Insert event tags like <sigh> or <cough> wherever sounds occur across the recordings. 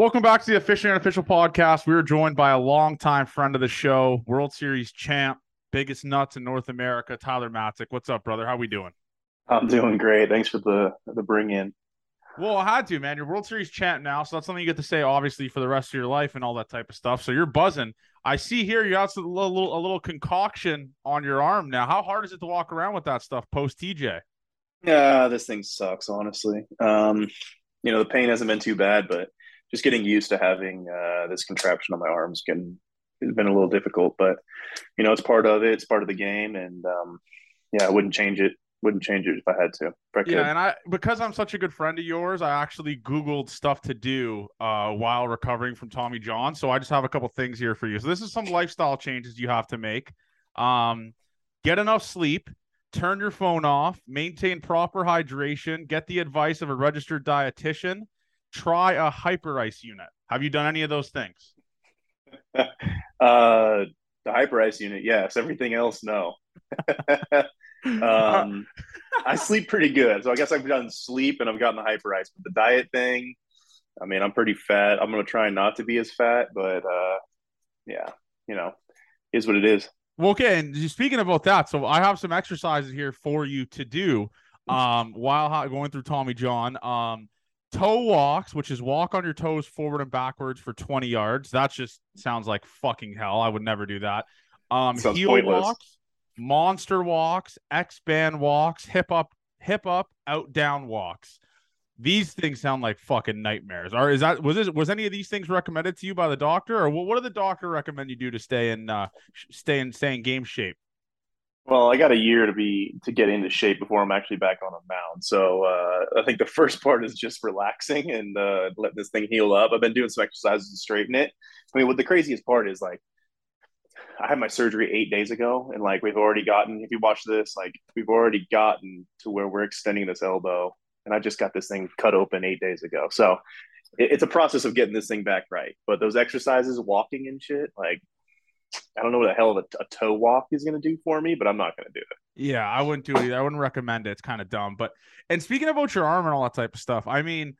Welcome back to the official and unofficial podcast. We are joined by a longtime friend of the show, World Series champ, biggest nuts in North America, Tyler Matzek. What's up, brother? How we doing? I'm doing great. Thanks for the the bring in. Well, I had to, man. You're World Series champ now, so that's something you get to say, obviously, for the rest of your life and all that type of stuff. So you're buzzing. I see here you got a little, a little concoction on your arm now. How hard is it to walk around with that stuff post TJ? Yeah, this thing sucks, honestly. Um, you know, the pain hasn't been too bad, but just getting used to having uh, this contraption on my arms can has been a little difficult, but you know, it's part of it. It's part of the game, and um, yeah, I wouldn't change it. Wouldn't change it if I had to. I yeah, and I because I'm such a good friend of yours, I actually Googled stuff to do uh, while recovering from Tommy John. So I just have a couple things here for you. So this is some lifestyle changes you have to make. Um, get enough sleep. Turn your phone off. Maintain proper hydration. Get the advice of a registered dietitian try a Hyperice unit. Have you done any of those things? <laughs> uh, the Hyperice unit, yes. Everything else, no. <laughs> um, I sleep pretty good, so I guess I've done sleep and I've gotten the Hyperice. But the diet thing, I mean, I'm pretty fat. I'm gonna try not to be as fat, but uh, yeah, you know, is what it is. Well, okay. And speaking about that, so I have some exercises here for you to do um, while going through Tommy John. Um, toe walks, which is walk on your toes forward and backwards for 20 yards. That just sounds like fucking hell. I would never do that. Um, Sounds heel pointless. walks, monster walks, X band walks, hip up, hip up, out down walks. These things sound like fucking nightmares. Or is that was this was any of these things recommended to you by the doctor, or what, what did the doctor recommend you do to stay in uh stay in stay in game shape? Well, I got a year to be to get into shape before I'm actually back on a mound. So uh, I think the <laughs> first part is just relaxing and uh, let this thing heal up. I've been doing some exercises to straighten it. I mean, what the craziest part is like, I had my surgery eight days ago, and like we've already gotten. If you watch this, like we've already gotten to where we're extending this elbow, and I just got this thing cut open eight days ago. So it, it's a process of getting this thing back right. But those exercises, walking and shit, like I don't know what the hell a, a toe walk is going to do for me, but I'm not going to do it. Yeah, I wouldn't do it either. I wouldn't recommend it. It's kind of dumb. But and speaking about your arm and all that type of stuff, I mean,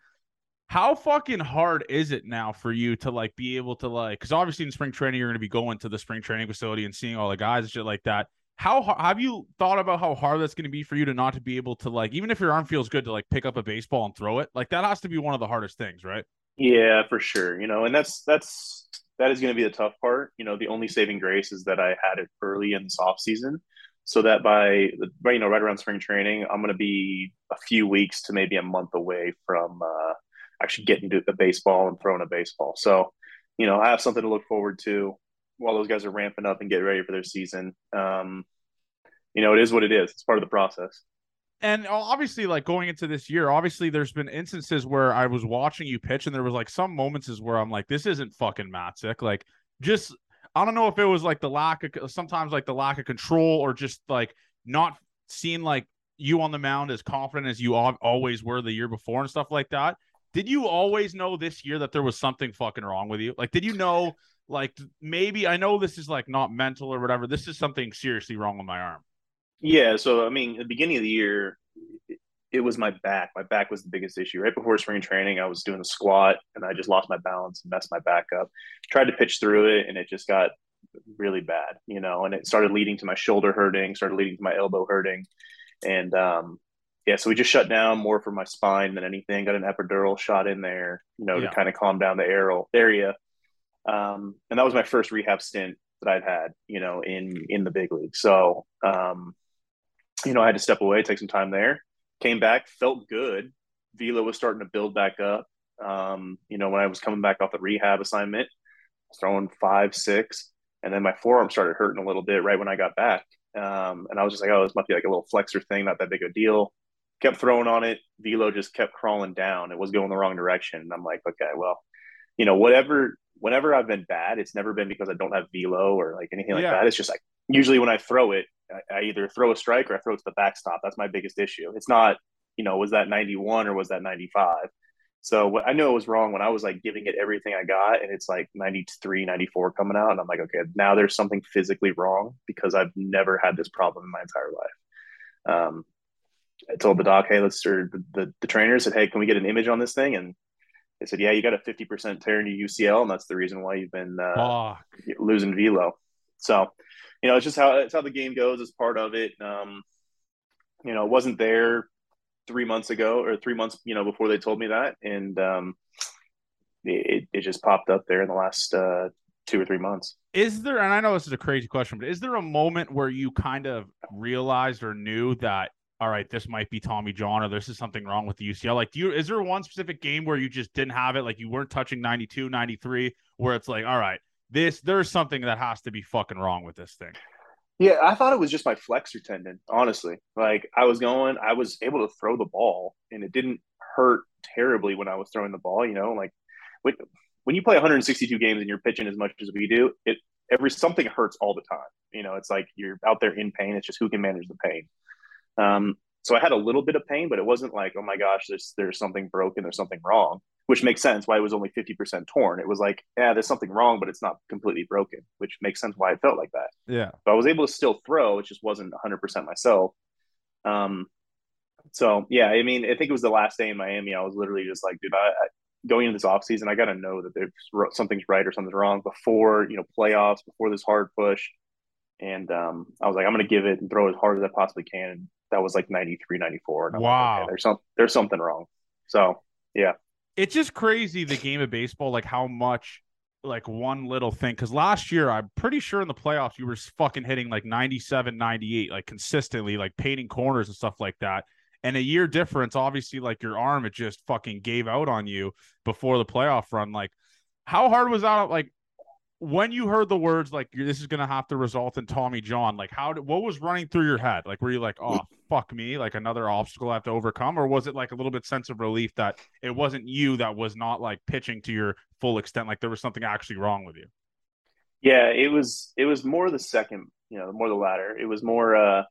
how fucking hard is it now for you to like be able to like? Because obviously in spring training you're going to be going to the spring training facility and seeing all the guys and shit like that. How have you thought about how hard that's going to be for you to not to be able to like, even if your arm feels good to like pick up a baseball and throw it? Like that has to be one of the hardest things, right? Yeah, for sure. You know, and that's that's that is going to be the tough part. You know, the only saving grace is that I had it early in this off season, so that by, by you know right around spring training, I'm going to be a few weeks to maybe a month away from uh, actually getting to the baseball and throwing a baseball. So, you know, I have something to look forward to while those guys are ramping up and getting ready for their season. Um, you know, it is what it is. It's part of the process and obviously like going into this year obviously there's been instances where i was watching you pitch and there was like some moments where i'm like this isn't fucking Matzek. like just i don't know if it was like the lack of sometimes like the lack of control or just like not seeing like you on the mound as confident as you always were the year before and stuff like that. Did you always know this year that there was something fucking wrong with you? Like did you know like maybe i know this is like not mental or whatever. This is something seriously wrong with my arm. Yeah, so I mean, at the beginning of the year, it was my back. My back was the biggest issue. Right before spring training, I was doing a squat and I just lost my balance and messed my back up. Tried to pitch through it and it just got really bad, you know, and it started leading to my shoulder hurting, started leading to my elbow hurting. And um, yeah, so we just shut down more for my spine than anything. Got an epidural shot in there, you know, yeah. to kind of calm down the area. Um, and that was my first rehab stint that I'd had, you know, in in the big league. So um, you know, I had to step away, take some time there. Came back, felt good. Velo was starting to build back up. Um, you know, when I was coming back off the rehab assignment, throwing five, six, and then my forearm started hurting a little bit right when I got back. Um, and I was just like, oh, this must be like a little flexor thing, not that big a deal. Kept throwing on it. Velo just kept crawling down. It was going the wrong direction. And I'm like, okay, well, you know, whatever, whenever I've been bad, it's never been because I don't have velo or like anything like yeah. that. It's just like usually when I throw it, I, either throw a strike or I throw it to the backstop. That's my biggest issue. It's not, you know, was that 91 or was that 95? So I know it was wrong when I was like giving it everything I got and it's like 93, 94 coming out. And I'm like, okay, now there's something physically wrong because I've never had this problem in my entire life. Um, I told the doc, hey, let's, or the, the, the trainer said, hey, can we get an image on this thing? And they said, yeah, you got a 50% tear in your UCL. And that's the reason why you've been uh, losing velo. So, you know, it's just how, it's how the game goes as part of it. Um, you know, it wasn't there three months ago or three months, you know, before they told me that. And um, it, it just popped up there in the last uh, two or three months. Is there, and I know this is a crazy question, but is there a moment where you kind of realized or knew that, all right, this might be Tommy John or this is something wrong with the UCL? Like, do you, is there one specific game where you just didn't have it? Like, you weren't touching 92, 93, where it's like, all right, this, there's something that has to be fucking wrong with this thing? Yeah, I thought it was just my flexor tendon, honestly. Like I was going, I was able to throw the ball and it didn't hurt terribly when I was throwing the ball, you know, like when, when you play 162 games and you're pitching as much as we do, it every something hurts all the time. You know, it's like you're out there in pain. It's just who can manage the pain. Um, so I had a little bit of pain, but it wasn't like, oh my gosh, there's there's something broken, there's something wrong which makes sense why it was only 50% torn. It was like, yeah, there's something wrong, but it's not completely broken, which makes sense why it felt like that. Yeah. But I was able to still throw, it just wasn't 100% myself. Um, so yeah, I mean, I think it was the last day in Miami. I was literally just like, dude, I, I going into this off season, I got to know that there's something's right or something's wrong before, you know, playoffs, before this hard push. And um, I was like, I'm going to give it and throw as hard as I possibly can. And that was like 93, 94. wow. Like, okay, there's some, there's something wrong. So yeah it's just crazy the game of baseball, like how much like one little thing. Cause last year, I'm pretty sure in the playoffs, you were fucking hitting like 97, 98, like consistently, like painting corners and stuff like that. And a year difference, obviously, like your arm, it just fucking gave out on you before the playoff run. Like, how hard was that? Like, when you heard the words like this is going to have to result in Tommy John, like how did, what was running through your head? Like were you like, "Oh, <laughs> fuck me, like another obstacle I have to overcome?" Or was it like a little bit sense of relief that it wasn't you that was not like pitching to your full extent, like there was something actually wrong with you? Yeah, it was it was more the second, you know, more the latter. It was more uh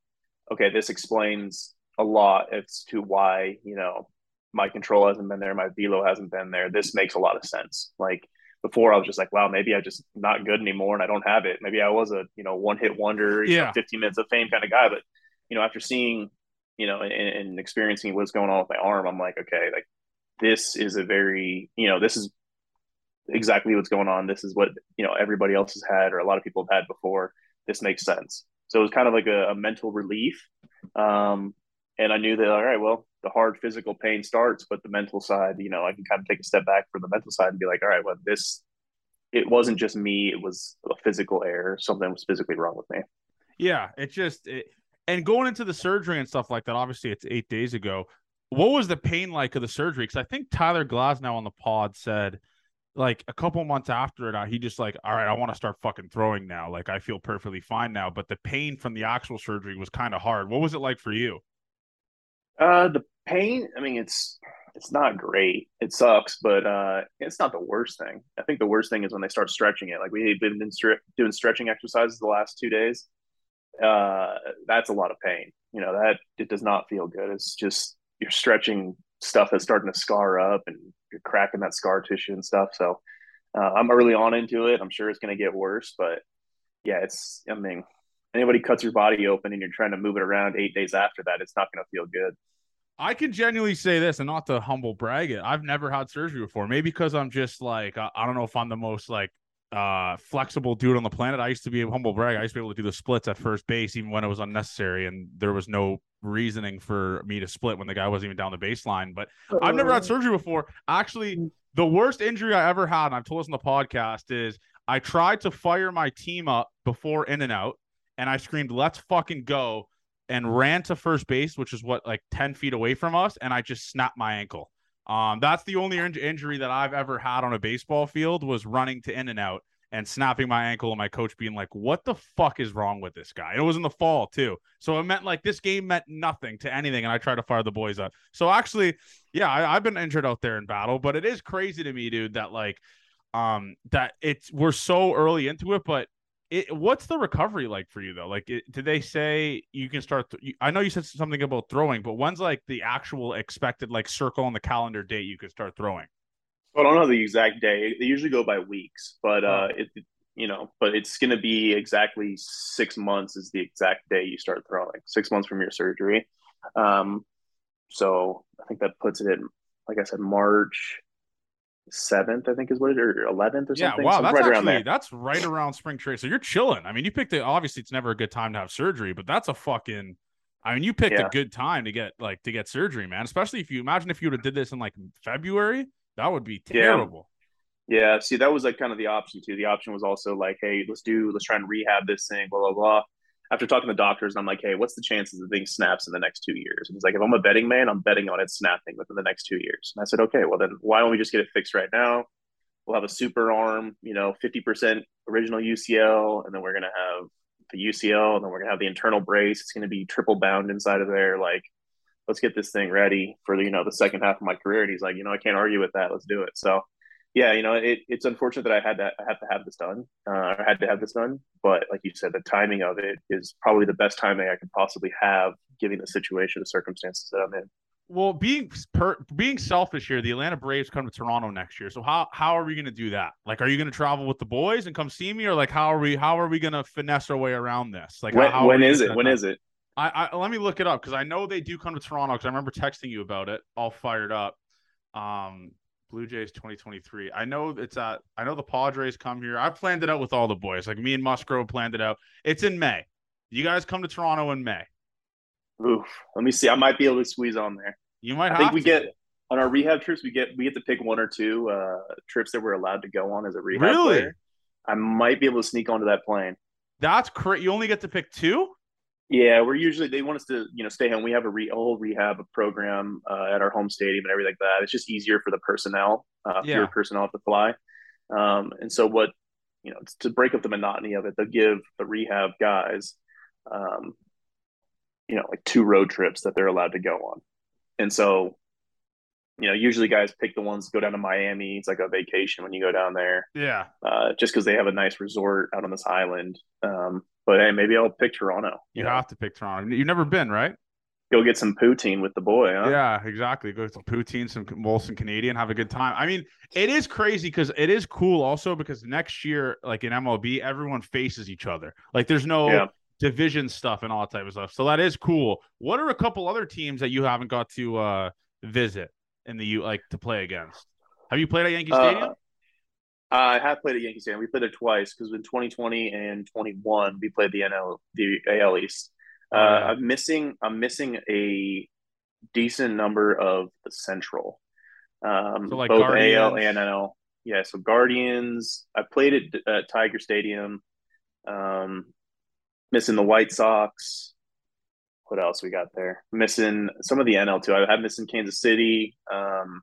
okay, this explains a lot as to why, you know, my control hasn't been there, my velo hasn't been there. This makes a lot of sense. Like before I was just like, wow, maybe I'm just not good anymore and I don't have it. Maybe I was a, you know, one hit wonder, yeah. Know, 15 minutes of fame kind of guy. But, you know, after seeing, you know, and, and, experiencing what's going on with my arm, I'm like, okay, like this is a very, you know, this is exactly what's going on. This is what, you know, everybody else has had or a lot of people have had before. This makes sense. So it was kind of like a, a mental relief. Um, and I knew that, all right, well, the hard physical pain starts, but the mental side, you know, I can kind of take a step back from the mental side and be like, all right, well, this, it wasn't just me, it was a physical error. Something was physically wrong with me. Yeah. It just, it, and going into the surgery and stuff like that, obviously it's eight days ago. What was the pain like of the surgery? Because I think Tyler Glasnow on the pod said, like a couple months after it, uh, he just like, all right, I want to start fucking throwing now. Like I feel perfectly fine now. But the pain from the actual surgery was kind of hard. What was it like for you? Uh, the pain. I mean, it's it's not great. It sucks, but uh, it's not the worst thing. I think the worst thing is when they start stretching it. Like we've been doing stretching exercises the last two days. Uh, that's a lot of pain. You know that it does not feel good. It's just you're stretching stuff that's starting to scar up, and you're cracking that scar tissue and stuff. So uh, I'm early on into it. I'm sure it's going to get worse, but yeah, it's. I mean, anybody cuts your body open and you're trying to move it around eight days after that, it's not going to feel good. I can genuinely say this, and not to humble brag it. I've never had surgery before. Maybe because I'm just like I, I don't know if I'm the most like uh flexible dude on the planet. I used to be a humble brag. I used to be able to do the splits at first base even when it was unnecessary, and there was no reasoning for me to split when the guy wasn't even down the baseline. But I've never had surgery before. Actually, the worst injury I ever had, and I've told this on the podcast, is I tried to fire my team up before in and out, and I screamed, "Let's fucking go!" and ran to first base, which is what like 10 feet away from us, and I just snapped my ankle. Um, that's the only in- injury that I've ever had on a baseball field was running to in and out and snapping my ankle and my coach being like, "What the fuck is wrong with this guy?" And it was in the fall too, so it meant like this game meant nothing to anything, and I tried to fire the boys up. So actually, yeah, I, I've been injured out there in battle, but it is crazy to me, dude, that like, um, that it's we're so early into it, but. It, what's the recovery like for you though? Like, it, did they say you can start? Th- I know you said something about throwing, but when's like the actual expected like circle on the calendar date you could start throwing? I don't know the exact day. They usually go by weeks, but uh, it you know, but it's going to be exactly six months is the exact day you start throwing. Six months from your surgery. Um, so I think that puts it in, like I said, March seventh. I think is what it or eleventh or Yeah, something. Yeah, wow, So that's right around actually there. that's right around spring trade. So you're chilling. I mean, you picked it. Obviously, it's never a good time to have surgery, but that's a fucking. I mean, you picked Yeah. a good time to get like to get surgery, man. Especially if you imagine if you would have did this in like February, that would be Yeah. terrible. Yeah, see, that was like kind of the option too. The option was also like, hey, let's do, let's try and rehab this thing, blah blah blah. After talking to doctors, I'm like, hey, what's the chances the thing snaps in the next two years? And he's like, if I'm a betting man, I'm betting on it snapping within the next two years. And I said, okay, well then, why don't we just get it fixed right now? We'll have a super arm, you know, 50% original UCL, and then we're gonna have the UCL, and then we're gonna have the internal brace. It's gonna be triple bound inside of there. Like, let's get this thing ready for you know the second half of my career. And he's like, you know, I can't argue with that. Let's do it. So yeah, you know, it, it's unfortunate that I had to I had to have this done. Uh, I had to have this done, but like you said, the timing of it is probably the best timing I could possibly have, given the situation, the circumstances that I'm in. Well, being per, being selfish here, the Atlanta Braves come to Toronto next year. So how how are we going to do that? Like, are you going to travel with the boys and come see me, or like how are we how are we going to finesse our way around this? Like, when, how, when is it? When is it? I, I let me look it up because I know they do come to Toronto because I remember texting you about it, all fired up. Um, Blue Jays 2023. I know it's at. I know the Padres come here. I've planned it out with all the boys. Like me and Musgrove planned it out. It's in May. You guys come to Toronto in May. Oof. Let me see. I might be able to squeeze on there. You might. I have think we to. get on our rehab trips. We get we get to pick one or two uh, trips that we're allowed to go on as a rehab Really? player. I might be able to sneak onto that plane. That's crazy. You only get to pick two. Yeah, we're usually they want us to you know stay home. We have a, re, a whole rehab program uh, at our home stadium and everything like that. It's just easier for the personnel, uh, fewer Yeah. personnel to fly. Um, and so what you know to break up the monotony of it, they'll give the rehab guys, um, you know, like two road trips that they're allowed to go on. And so, you know, usually guys pick the ones go down to Miami. It's like a vacation when you go down there Yeah. uh, just because they have a nice resort out on this island. Um, but hey, maybe I'll pick Toronto. You You know, have to pick Toronto. You've never been, right? go get some poutine with the boy. Huh? Yeah, exactly. Go get some poutine, some Molson Canadian, have a good time. I mean, it is crazy because it is cool also because next year, like in MLB, everyone faces each other. Like there's no Yeah. division stuff and all that type of stuff. So that is cool. What are a couple other teams that you haven't got to uh visit in the U like to play against? Have you played at Yankee Stadium? Uh, I have played at Yankee Stadium. We played there twice because in 2020 and 21 we played the NL, the AL East. Uh, Oh, yeah. I'm missing. I'm missing a decent number of the Central, um, So, like, both AL Guardians? and NL. Yeah, so Guardians. I played at, at Tiger Stadium. Um, missing the White Sox. What else we got there? Missing some of the NL too. I have missing Kansas City. Um,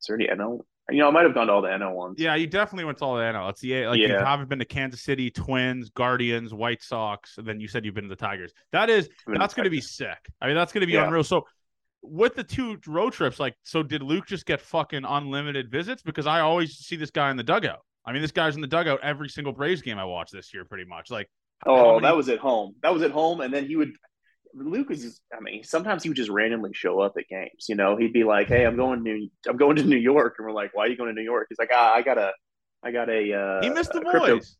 is there any NL? You know, I might have gone to all the NL ones. Yeah, you definitely went to all the NL. It's the like you haven't been to Kansas City, Twins, Guardians, White Sox, and then you said you've been to the Tigers. That is I've been to that's going to be sick. I mean, that's going to be Yeah. unreal. So, with the two road trips, like, so did Luke just get fucking unlimited visits? Because I always see this guy in the dugout. I mean, this guy's in the dugout every single Braves game I watch this year, pretty much. Like, Oh, many- that was at home. That was at home, and then he would. Luke is. I mean, sometimes he would just randomly show up at games. You know, he'd be like, "Hey, I'm going to, I'm going to <laughs> New York," and we're like, "Why are you going to New York?" He's like, "Ah, I got a, I got a." Uh, he missed the a crypto, boys.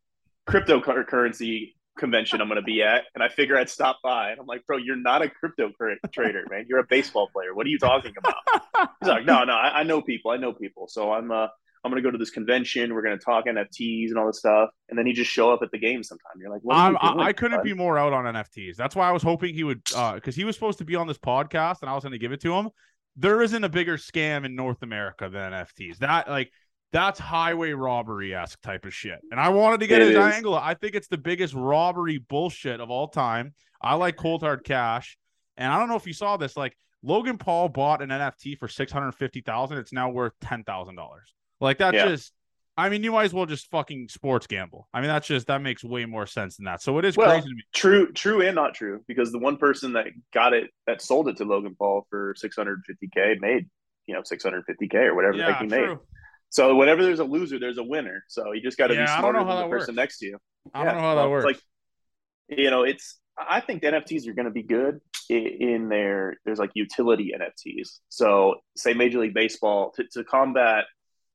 cryptocurrency convention I'm going to be at, and I figure I'd stop by. And I'm like, "Bro, you're not a crypto trader, man. You're a baseball player. What are you talking about?" He's like, "No, no, I, I know people. I know people. So I'm, uh, I'm going to go to this convention. We're going to talk NFTs and all this stuff." And then he just show up at the game sometime. You're like, I'm, you I, couldn't be more out on NFTs. That's why I was hoping he would, uh, because he was supposed to be on this podcast, and I was going to give it to him. There isn't a bigger scam in North America than NFTs. That like that's highway robbery esque type of shit. And I wanted to get It his is. angle. I think it's the biggest robbery bullshit of all time. I like cold hard cash, and I don't know if you saw this. Like Logan Paul bought an NFT for six hundred fifty thousand. It's now worth ten thousand dollars. Like that yeah. just. I mean, you might as well just fucking sports gamble. I mean, that's just that makes way more sense than that. So it is well, crazy to me. True, true, and not true because the one person that got it that sold it to Logan Paul for 650k made you know 650k or whatever yeah, he true. made. So whenever there's a loser, there's a winner. So you just got to yeah, be smarter than the person next to you. I don't know how that works. Like, you know, it's. I think NFTs are going to be good in their. There's like utility NFTs. So say Major League Baseball to, to combat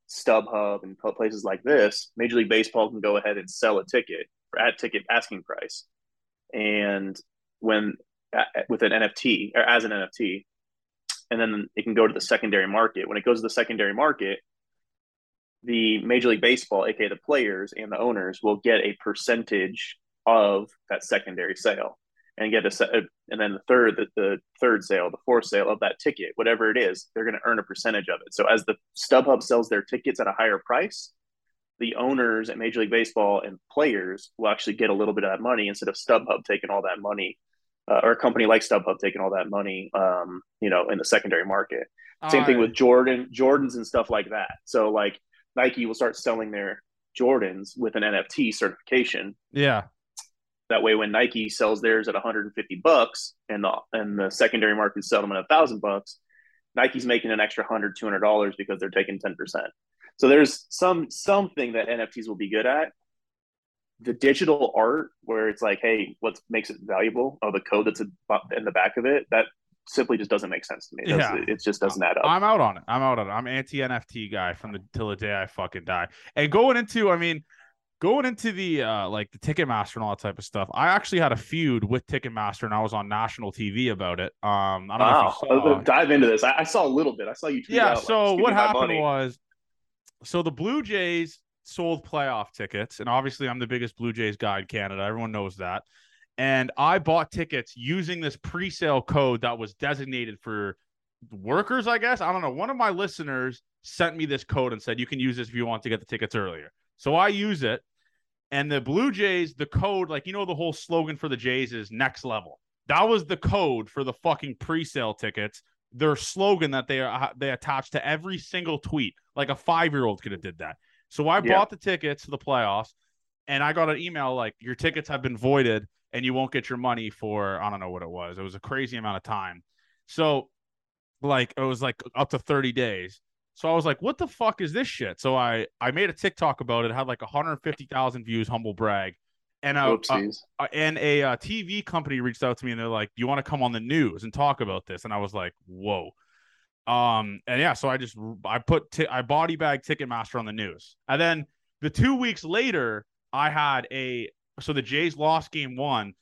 StubHub and places like this, Major League Baseball can go ahead and sell a ticket at ticket asking price, and when with an NFT or as an NFT, and then it can go to the secondary market. When it goes to the secondary market, the Major League Baseball, aka the players and the owners, will get a percentage of that secondary sale and get a set, and then the third, the, the third sale, the fourth sale of that ticket, whatever it is, they're going to earn a percentage of it. So as the StubHub sells their tickets at a higher price, the owners at Major League Baseball and players will actually get a little bit of that money instead of StubHub taking all that money, uh, or a company like StubHub taking all that money, um, you know, in the secondary market. All Same right. thing with Jordan, Jordans and stuff like that. So like Nike will start selling their Jordans with an NFT certification. Yeah. That way, when Nike sells theirs at 150 bucks and the and the secondary market them at a thousand bucks, Nike's making an extra hundred, two hundred dollars because they're taking 10 percent. So there's some something that NFTs will be good at. The digital art, where it's like, hey, what makes it valuable? Oh, the code that's in the back of it. That simply just doesn't make sense to me. It yeah. it just doesn't add up. I'm out on it. I'm out on it. I'm anti NFT guy from the till the day I fucking die. And going into, I mean, going into the uh like the Ticketmaster and all that type of stuff. I actually had a feud with Ticketmaster, and I was on national TV about it. Um, I don't wow. know. If Dive into this. I, I, saw a little bit. I saw you. yeah. Out, so like, what happened was, so the Blue Jays sold playoff tickets, and obviously I'm the biggest Blue Jays guy in Canada. Everyone knows that and I bought tickets using this pre-sale code that was designated for workers, I guess. I don't know. One of my listeners sent me this code and said you can use this if you want to get the tickets earlier. So I use it. And the Blue Jays, the code, like you know, the whole slogan for the Jays is next level. That was the code for the fucking pre-sale tickets. Their slogan that they are they attached to every single tweet. Like a five-year-old could have did that. So I yeah. bought the tickets to the playoffs, and I got an email like your tickets have been voided and you won't get your money for I don't know what it was. It was a crazy amount of time. So like it was like up to 30 days. So I was like, what the fuck is this shit? So I I made a TikTok about it. it had like 150,000 views, humble brag. And uh, uh, and a uh, TV company reached out to me and they're like, "Do "You want to come on the news and talk about this?" And I was like, "Whoa." Um and yeah, so I just I put t- I body bag Ticketmaster on the news. And then the 2 weeks later, I had a so the Jays lost game one.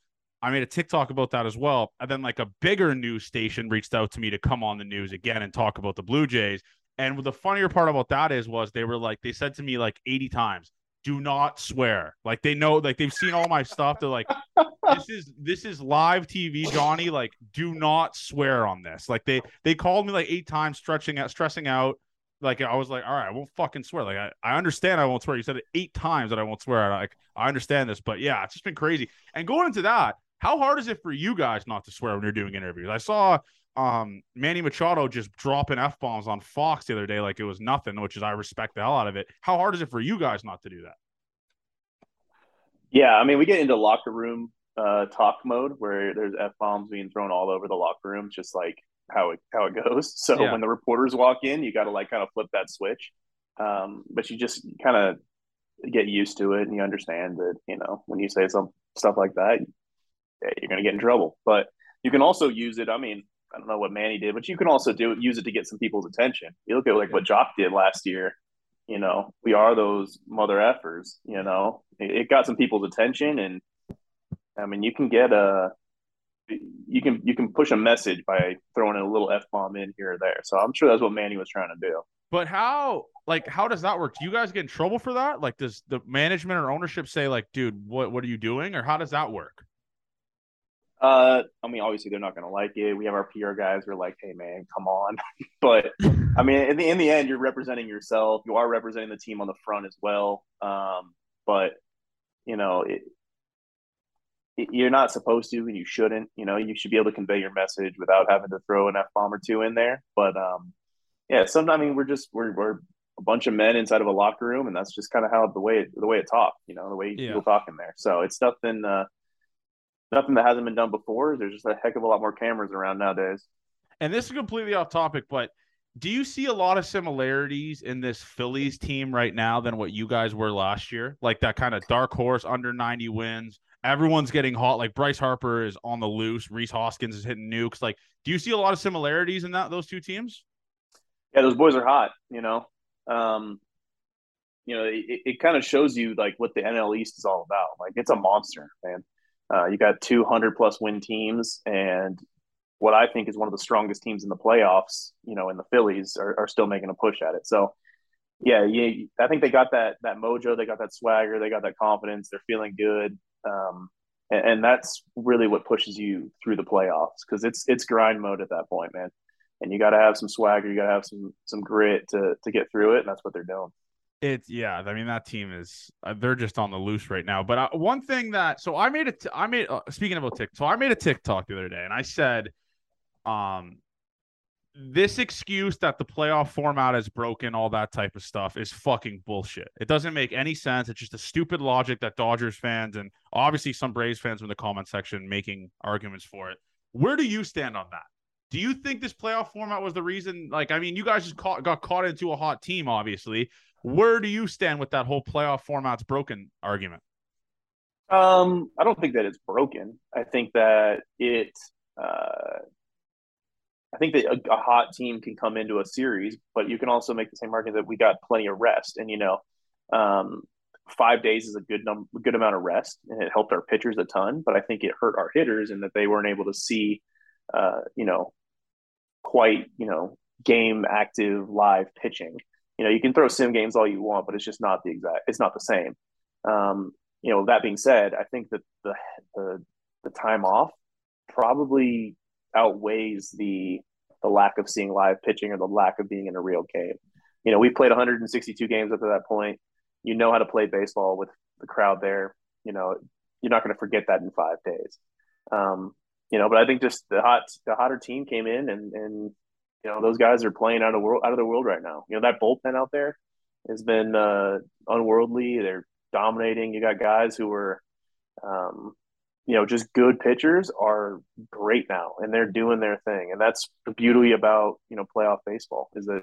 I made a TikTok about that as well. And then like a bigger news station reached out to me to come on the news again and talk about the Blue Jays. And the funnier part about that is was they were like they said to me like 80 times, do not swear. Like they know, like they've seen all my stuff. They're like, this is this is live TV, Johnny. Like, do not swear on this. Like they they called me like eight times, stretching out, stressing out like I was like, all right, I won't fucking swear. Like I, I understand I won't swear. You said it eight times that I won't swear. Like I understand this, but yeah, it's just been crazy. And going into that, how hard is it for you guys not to swear when you're doing interviews? I saw um Manny Machado just dropping f bombs on Fox the other day like it was nothing, which is I respect the hell out of it. How hard is it for you guys not to do that? Yeah, I mean, we get into locker room uh, talk mode where there's f bombs being thrown all over the locker room, just like how it how it goes. <laughs> So yeah. when the reporters walk in, you got to like kind of flip that switch. Um, but you just kind of get used to it, and you understand that you know when you say some stuff like that, you're going to get in trouble. But you can also use it. I mean, I don't know what Manny did, but you can also do use it to get some people's attention. You look at like what Joc did last year. You know, we are those mother effers. You know, it, it got some people's attention, and I mean, you can get a you can you can push a message by throwing a little f bomb in here or there. So I'm sure that's what Manny was trying to do. But how like how does that work? Do you guys get in trouble for that? Like does the management or ownership say like, dude, what what are you doing, or how does that work? Uh, I mean, obviously they're not going to like it. We have our PR guys who are like, "Hey, man, come on." <laughs> but I mean, in the in the end, you're representing yourself. You are representing the team on the front as well. Um, but you know, it, you're not supposed to and you shouldn't. You know, you should be able to convey your message without having to throw an F bomb or two in there. But um, yeah, sometimes I mean we're just we're we're a bunch of men inside of a locker room, and that's just kind of how the way it, the way it talk, you know, the way yeah. people talk in there. So it's nothing uh, nothing that hasn't been done before. There's just a heck of a lot more cameras around nowadays. And this is completely off topic, but do you see a lot of similarities in this Phillies team right now than what you guys were last year? Like that kind of dark horse under 90 wins. Everyone's getting hot. Like Bryce Harper is on the loose. Rhys Hoskins is hitting nukes. Like, do you see a lot of similarities in that those two teams? Yeah, those boys are hot. You know, um, you know, it, it kind of shows you like what the NL East is all about. Like, it's a monster, man. Uh, you got 200 plus win teams, and what I think is one of the strongest teams in the playoffs, you know, in the Phillies are, are still making a push at it. So, yeah, yeah, I think they got that that mojo, they got that swagger, they got that confidence. They're feeling good, um, and, and, that's really what pushes you through the playoffs because it's it's grind mode at that point, man. And you got to have some swagger, you got to have some some grit to to get through it, and that's what they're doing. It's yeah. I mean, that team is uh, they're just on the loose right now. But uh, one thing that so I made it. I made uh, speaking about TikTok. So I made a TikTok the other day, and I said um, this excuse that the playoff format is broken, all that type of stuff, is fucking bullshit. It doesn't make any sense. It's just a stupid logic that Dodgers fans and obviously some Braves fans in the comment section making arguments for it. Where do you stand on that? Do you think this playoff format was the reason? Like, I mean, you guys just caught, got caught into a hot team, obviously. Where do you stand with that whole playoff format's broken argument? Um, I don't think that it's broken. I think that it uh, I think that a, a, hot team can come into a series, but you can also make the same argument that we got plenty of rest. And you know, um, five days is a good num- good amount of rest, and it helped our pitchers a ton. But I think it hurt our hitters in that they weren't able to see, uh, you know, quite you know game active live pitching. You know, you can throw sim games all you want, but it's just not the exact. It's not the same. Um, you know, that being said, I think that the the, the time off probably outweighs the the lack of seeing live pitching or the lack of being in a real game. You know, we played 162 games up to that point. You know how to play baseball with the crowd there. You know, you're not going to forget that in five days. Um, you know, but I think just the hot the hotter team came in and and you know those guys are playing out of world out of the world right now. You know that bullpen out there has been uh, unworldly. They're dominating. You got guys who were um, you know, just good pitchers are great now and they're doing their thing. And that's the beauty about, you know, playoff baseball is that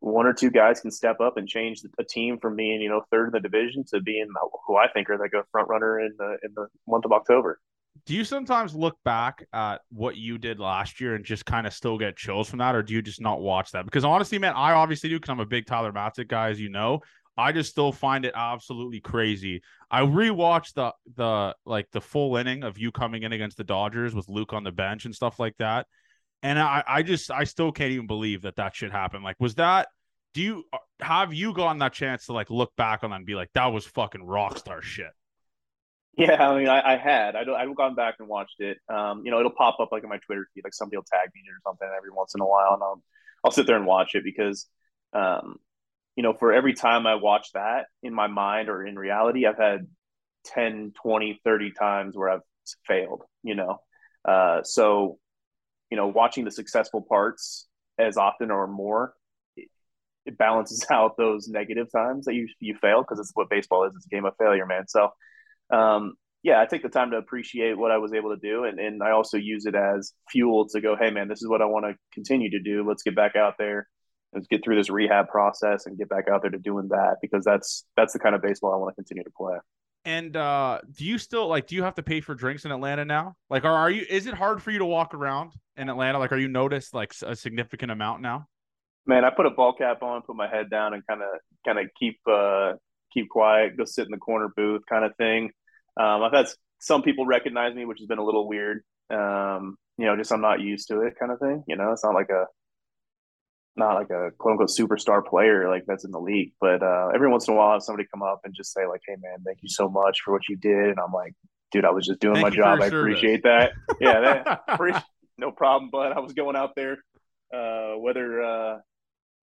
one or two guys can step up and change a team from being, you know, third in the division to being who I think are like a front runner in the in the month of October. Do you sometimes look back at what you did last year and just kind of still get chills from that, or do you just not watch that? Because honestly, man, I obviously do because I'm a big Tyler Matzek guy, as you know. I just still find it absolutely crazy. I rewatched the the like the full inning of you coming in against the Dodgers with Luke on the bench and stuff like that, and I I just I still can't even believe that that should happen. Like, was that? Do you uh, have you gotten that chance to like look back on that and be like that was fucking rock star shit? Yeah, I mean, I, I had. I've gone back and watched it. Um, you know, it'll pop up like in my Twitter feed, like somebody will tag me or something every once in a while, and I'll I'll sit there and watch it because um, you know, for every time I watch that in my mind or in reality, I've had 10, 20, 30 times where I've failed, you know. Uh, so, you know, watching the successful parts as often or more, it, it balances <laughs> out those negative times that you you fail because it's what baseball is. It's a game of failure, man. So, um, yeah, I take the time to appreciate what I was able to do, and and I also use it as fuel to go, hey, man, this is what I want to continue to do. Let's get back out there is get through this rehab process and get back out there to doing that because that's that's the kind of baseball I want to continue to play. And uh, do you still like? Do you have to pay for drinks in Atlanta now? Like, are, are you? Is it hard for you to walk around in Atlanta? Like, are you noticed like a significant amount now? Man, I put a ball cap on, put my head down, and kind of kind of keep uh, keep quiet, go sit in the corner booth, kind of thing. Um, I've had some people recognize me, which has been a little weird. Um, you know, just I'm not used to it, kind of thing. You know, it's not like a not like a quote unquote superstar player like that's in the league, but uh, every once in a while, I have somebody come up and just say like, "Hey, man, thank you so much for what you did," and I'm like, "Dude, I was just doing thank my job. I appreciate that. yeah, that, <laughs> no problem." But I was going out there, uh, whether uh,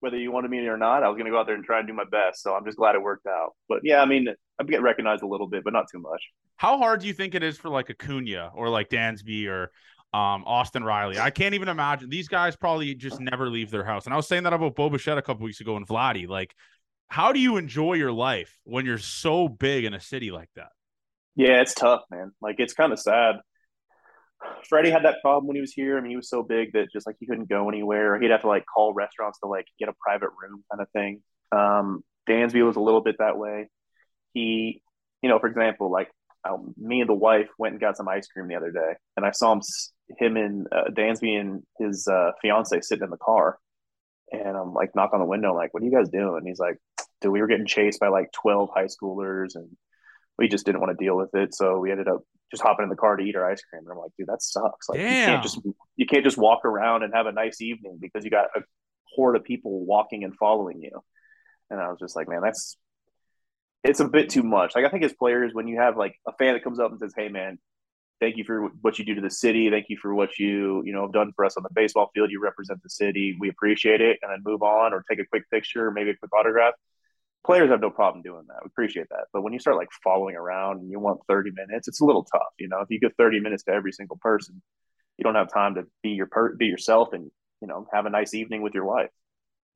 whether you wanted me or not. I was going to go out there and try and do my best. So I'm just glad it worked out. But yeah, I mean, I'm getting recognized a little bit, but not too much. How hard do you think it is for like Acuna or like Dansby or um, Austin Riley? I can't even imagine. These guys probably just never leave their house. And I was saying that about Bo Bichette a couple weeks ago and Vladdy. Like, how do you enjoy your life when you're so big in a city like that? Yeah, it's tough, man. Like, it's kind of sad. Freddie had that problem when he was here. I mean, he was so big that just like he couldn't go anywhere. He'd have to like call restaurants to like get a private room kind of thing. Um, Dansby was a little bit that way. He, you know, for example, like um, me and the wife went and got some ice cream the other day, and I saw him, him and uh, Dansby and his uh, fiance sitting in the car, and I'm like, knock on the window, I'm like, what are you guys doing? And he's like, dude, we were getting chased by like 12 high schoolers, and we just didn't want to deal with it, so we ended up just hopping in the car to eat our ice cream. And I'm like, dude, that sucks. Like, Damn. you can't just you can't just walk around and have a nice evening because you got a horde of people walking and following you. And I was just like, man, that's it's a bit too much. Like I think as players, when you have like a fan that comes up and says, "Hey, man, thank you for what you do to the city. Thank you for what you you know have done for us on the baseball field. You represent the city. We appreciate it." And then move on or take a quick picture, maybe a quick autograph. Players have no problem doing that. We appreciate that. But when you start like following around and you want 30 minutes, it's a little tough. You know, if you give 30 minutes to every single person, you don't have time to be your per- be yourself and you know have a nice evening with your wife.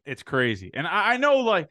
It's crazy, and I, I know like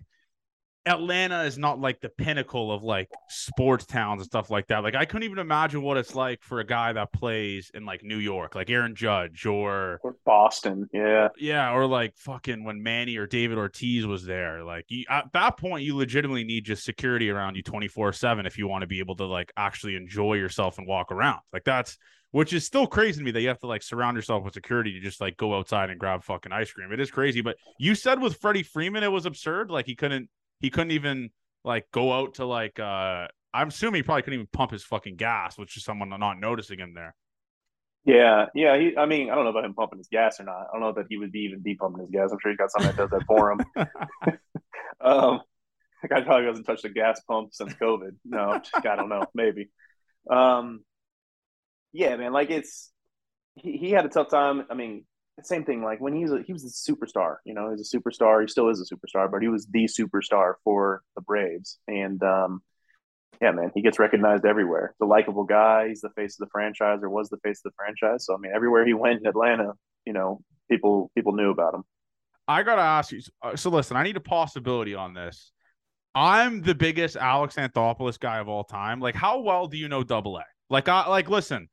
Atlanta is not like the pinnacle of like sports towns and stuff like that. Like I couldn't even imagine what it's like for a guy that plays in like New York, like Aaron Judge or, or Boston. Yeah. Yeah, or like fucking when Manny or David Ortiz was there. Like you, at that point you legitimately need just security around you 24/7 if you want to be able to like actually enjoy yourself and walk around. Like that's which is still crazy to me that you have to like surround yourself with security to just like go outside and grab fucking ice cream. It is crazy, but you said with Freddie Freeman it was absurd like he couldn't he couldn't even like go out to like uh I'm assuming he probably couldn't even pump his fucking gas, which is someone not noticing him there. Yeah, yeah. He, I mean, I don't know about him pumping his gas or not. I don't know that he would be even be pumping his gas. I'm sure he's got something that does that for him. <laughs> <laughs> um, the guy probably hasn't touched a gas pump since COVID. No, I don't know. Maybe. Um, yeah, man. Like it's he, he had a tough time. I mean, same thing. Like when he's a, he was a superstar, you know, he's a superstar. He still is a superstar, but he was the superstar for the Braves. And um, yeah, man, he gets recognized everywhere. The likable guy. He's the face of the franchise, or was the face of the franchise. So I mean, everywhere he went in Atlanta, you know, people people knew about him. I gotta ask you. Uh, so listen, I need a possibility on this. I'm the biggest Alex Anthopoulos guy of all time. Like, how well do you know Double A? Like, I like listen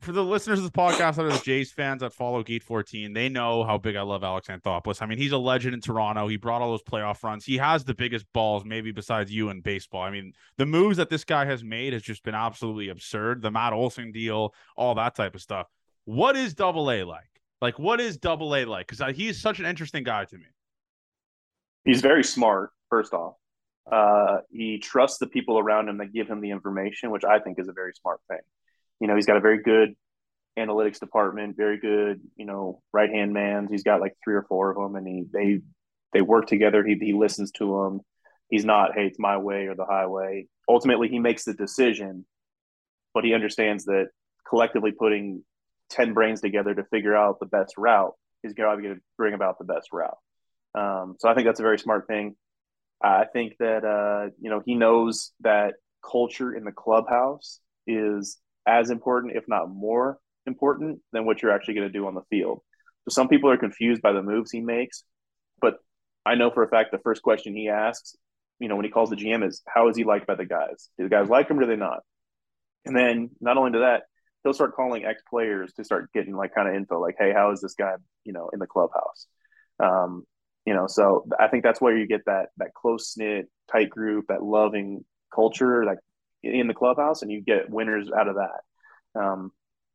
for the listeners of the podcast that are the Jays fans that follow Gate 14, they know how big I love Alex Anthopoulos. I mean, he's a legend in Toronto. He brought all those playoff runs. He has the biggest balls, maybe besides you in baseball. I mean, the moves that this guy has made has just been absolutely absurd. The Matt Olson deal, all that type of stuff. What is Double A like? Like, what is Double A like? Because he's such an interesting guy to me. He's very smart. First off, uh, he trusts the people around him that give him the information, which I think is a very smart thing you know, he's got a very good analytics department, very good, you know, right hand man. He's got like three or four of them, and he they they work together. He he listens to them. He's not, hey, it's my way or the highway. Ultimately, he makes the decision, but he understands that collectively putting ten brains together to figure out the best route is going to bring about the best route. Um, so I think that's a very smart thing. I think that uh, you know he knows that culture in the clubhouse is as important, if not more important, than what you're actually going to do on the field. So some people are confused by the moves he makes, but I know for a fact the first question he asks, you know, when he calls the GM is, "How is he liked by the guys? Do the guys like him or do they not?" And then not only to that, he'll start calling ex players to start getting like kind of info, like, "Hey, how is this guy, you know, in the clubhouse?" Um, you know, so I think that's where you get that that close knit, tight group, that loving culture, like in the clubhouse, and you get winners out of that. Um,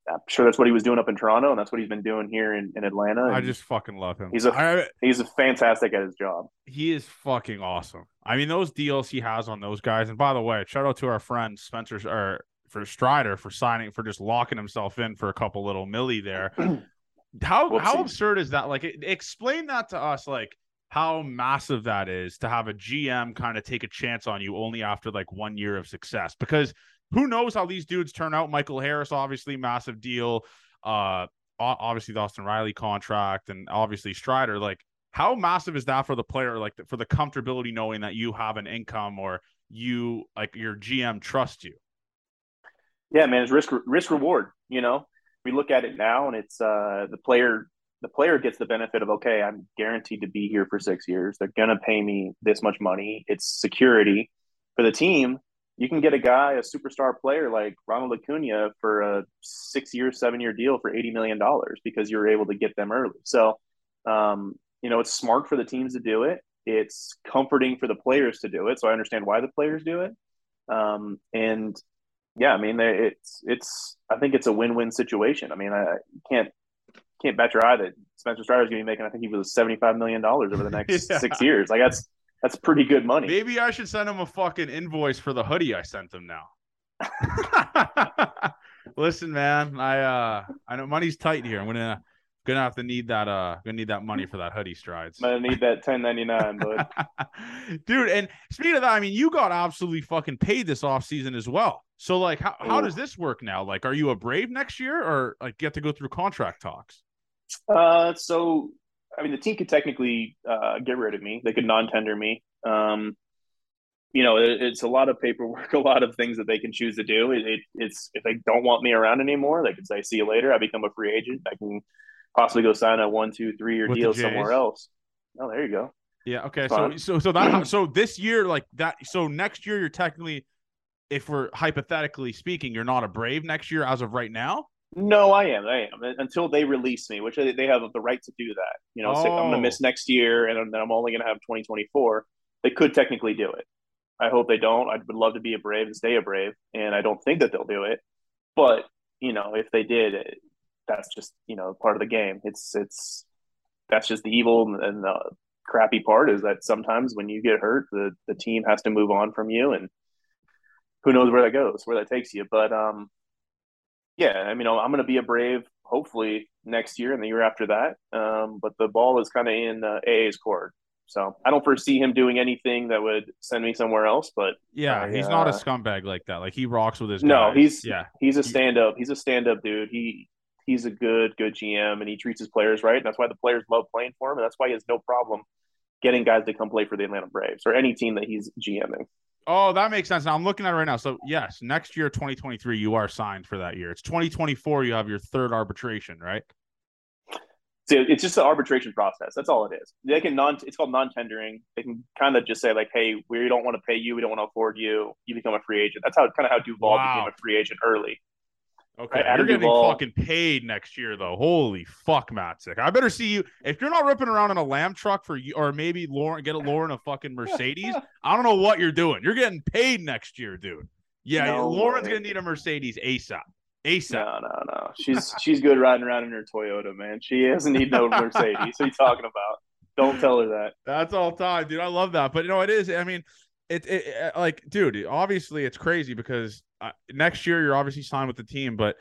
I'm sure that's what he was doing up in Toronto, and that's what he's been doing here in, in Atlanta. I just fucking love him. He's a I, he's a fantastic at his job. He is fucking awesome. I mean, those deals he has on those guys. And by the way, shout out to our friend Spencer or for Strider for signing for just locking himself in for a couple little milli there. <clears throat> how Whoopsie. how absurd is that? Like, explain that to us. Like, how massive that is to have a GM kind of take a chance on you only after like one year of success. Because who knows how these dudes turn out? Michael Harris, obviously, massive deal. Uh, obviously the Austin Riley contract, and obviously Strider. Like, how massive is that for the player? Like for the comfortability knowing that you have an income or you like your GM trusts you. Yeah, man, it's risk risk reward. You know, we look at it now, and it's uh, the player. The player gets the benefit of okay, I'm guaranteed to be here for six years. They're gonna pay me this much money. It's security for the team. You can get a guy, a superstar player like Ronald Acuna, for a six-year, seven-year deal for eighty million dollars because you're able to get them early. So, um, you know, it's smart for the teams to do it. It's comforting for the players to do it. So I understand why the players do it. Um, and yeah, I mean, it's it's. I think it's a win-win situation. I mean, I can't can't bet your eye that Spencer Strider is going to be making. I think he was seventy-five million dollars over the <laughs> next yeah. six years. Like that's that's pretty good money. Maybe I should send him a fucking invoice for the hoodie I sent him now. <laughs> Listen, man, I uh I know money's tight here. I'm gonna gonna have to need that uh gonna need that money for that hoodie strides. I'm gonna need that 1099, bud. <laughs> Dude, and speaking of that, I mean you got absolutely fucking paid this off season as well. So like how, how does this work now? Like are you a brave next year or like get to go through contract talks? Uh so I mean the team could technically uh get rid of me. They could non-tender me. Um you know, it, it's a lot of paperwork, <laughs> a lot of things that they can choose to do. It, it, it's if they don't want me around anymore, they can say, "See you later." I become a free agent. I can possibly go sign a one, two, three year deal somewhere else. Oh, there you go. Yeah. Okay. So so so that <clears throat> so this year like that. So next year you're technically, if we're hypothetically speaking, you're not a Brave next year as of right now. No, I am. I am until they release me, which they have the right to do that. You know, oh. I'm going to miss next year, and then I'm only going to have 2024. They could technically do it. I hope they don't. I would love to be a Brave and stay a Brave, and I don't think that they'll do it. But you know, if they did, that's just you know part of the game. It's it's that's just the evil and the crappy part is that sometimes when you get hurt, the the team has to move on from you, and who knows where that goes, where that takes you. But um, yeah, I mean, I'm going to be a Brave hopefully next year and the year after that. Um, but the ball is kind of in uh, AA's court. So I don't foresee him doing anything that would send me somewhere else. But yeah, he's uh, not a scumbag like that. Like he rocks with his. No, guys. he's yeah, he's a stand up. He's a stand up dude. He he's a good, good GM and he treats his players right. And that's why the players love playing for him. And that's why he has no problem getting guys to come play for the Atlanta Braves or any team that he's GMing. Oh, that makes sense. Now I'm looking at it right now. So yes, next year, 2023, you are signed for that year. It's 2024. You have your third arbitration, right? So it's just the arbitration process. That's all it is. They can non. It's called non-tendering. They can kind of just say like, "Hey, we don't want to pay you. We don't want to afford you. You become a free agent." That's how kind of how Duvall wow. became a free agent early. Okay, right, you're getting fucking paid next year though. Holy fuck, Matzek. I better see you if you're not ripping around in a lamb truck for you, or maybe Lauren get a Lauren a fucking Mercedes. <laughs> I don't know what you're doing. You're getting paid next year, dude. Yeah, no Lauren's way. gonna need a Mercedes ASAP. ASAP. No, no, no. She's she's good riding around in her Toyota, man. She doesn't need no Mercedes. what are you talking about? Don't tell her that. That's all time, dude. I love that. But you know, it is. I mean, it, it like, dude. Obviously, it's crazy because uh, next year you're obviously signed with the team, but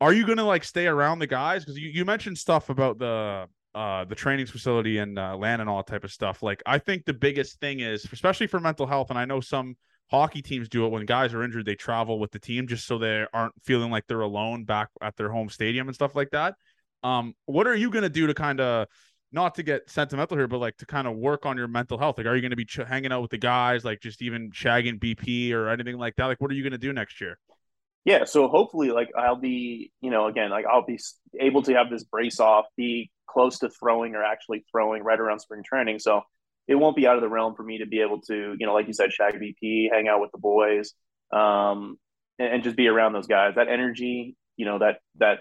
are you to like stay around the guys? Because you, you mentioned stuff about the uh the training facility and uh, land and all that type of stuff. Like I think the biggest thing is, especially for mental health, and I know some hockey teams do it when guys are injured, they travel with the team just so they aren't feeling like they're alone back at their home stadium and stuff like that. Um, what are you to do to kind of not to get sentimental here, but like to kind of work on your mental health. Like, are you going to be ch- hanging out with the guys, like just even shagging BP or anything like that? Like, what are you going to do next year? Yeah, so hopefully, like I'll be, you know, again, like I'll be able to have this brace off, be close to throwing or actually throwing right around spring training. So it won't be out of the realm for me to be able to, you know, like you said, shag BP, hang out with the boys, um, and, and just be around those guys. That energy, you know, that that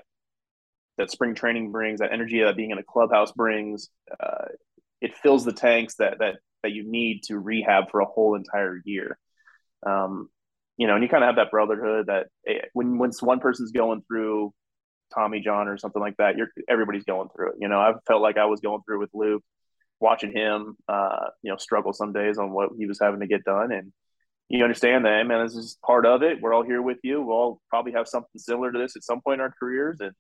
that spring training brings, that energy that being in a clubhouse brings, uh, it fills the tanks that that that you need to rehab for a whole entire year. Um, you know, and you kind of have that brotherhood that eh, when when one person's going through Tommy John or something like that, you're everybody's going through it. You know, I felt like I was going through with Luke, watching him, uh, you know, struggle some days on what he was having to get done, and you understand that, man. This is part of it. We're all here with you. We'll all probably have something similar to this at some point in our careers, and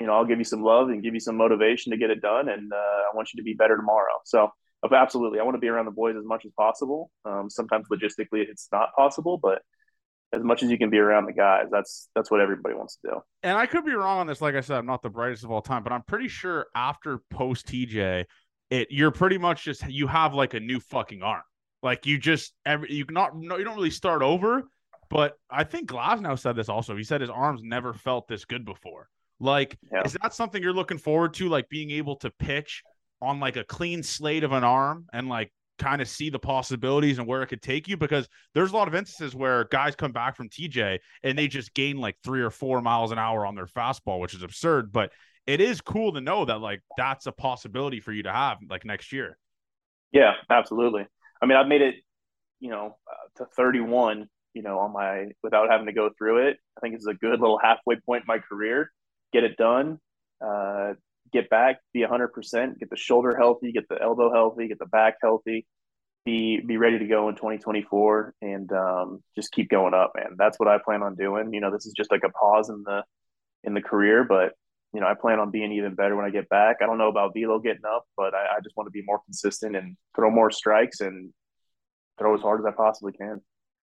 you know, I'll give you some love and give you some motivation to get it done. And uh, I want you to be better tomorrow. So, absolutely, I want to be around the boys as much as possible. Um, sometimes logistically, it's not possible, but as much as you can be around the guys, that's that's what everybody wants to do. And I could be wrong on this. Like I said, I'm not the brightest of all time, but I'm pretty sure after post TJ, it you're pretty much just you have like a new fucking arm. Like you just every you not no you don't really start over, but I think Glasnow said this also. He said his arms never felt this good before. Like, yeah. is that something you're looking forward to? Like being able to pitch on like a clean slate of an arm and like kind of see the possibilities and where it could take you because there's a lot of instances where guys come back from TJ and they just gain like three or four miles an hour on their fastball, which is absurd. But it is cool to know that like that's a possibility for you to have like next year. Yeah, absolutely. I mean, I've made it, you know, uh, to 31, you know, on my without having to go through it. I think it's a good little halfway point in my career. Get it done, uh, get back, be 100%, get the shoulder healthy, get the elbow healthy, get the back healthy, be be ready to go in 2024 and um, just keep going up, man. That's what I plan on doing. You know, this is just like a pause in the in the career, but you know, I plan on being even better when I get back. I don't know about velo getting up, but I, I just want to be more consistent and throw more strikes and throw as hard as I possibly can.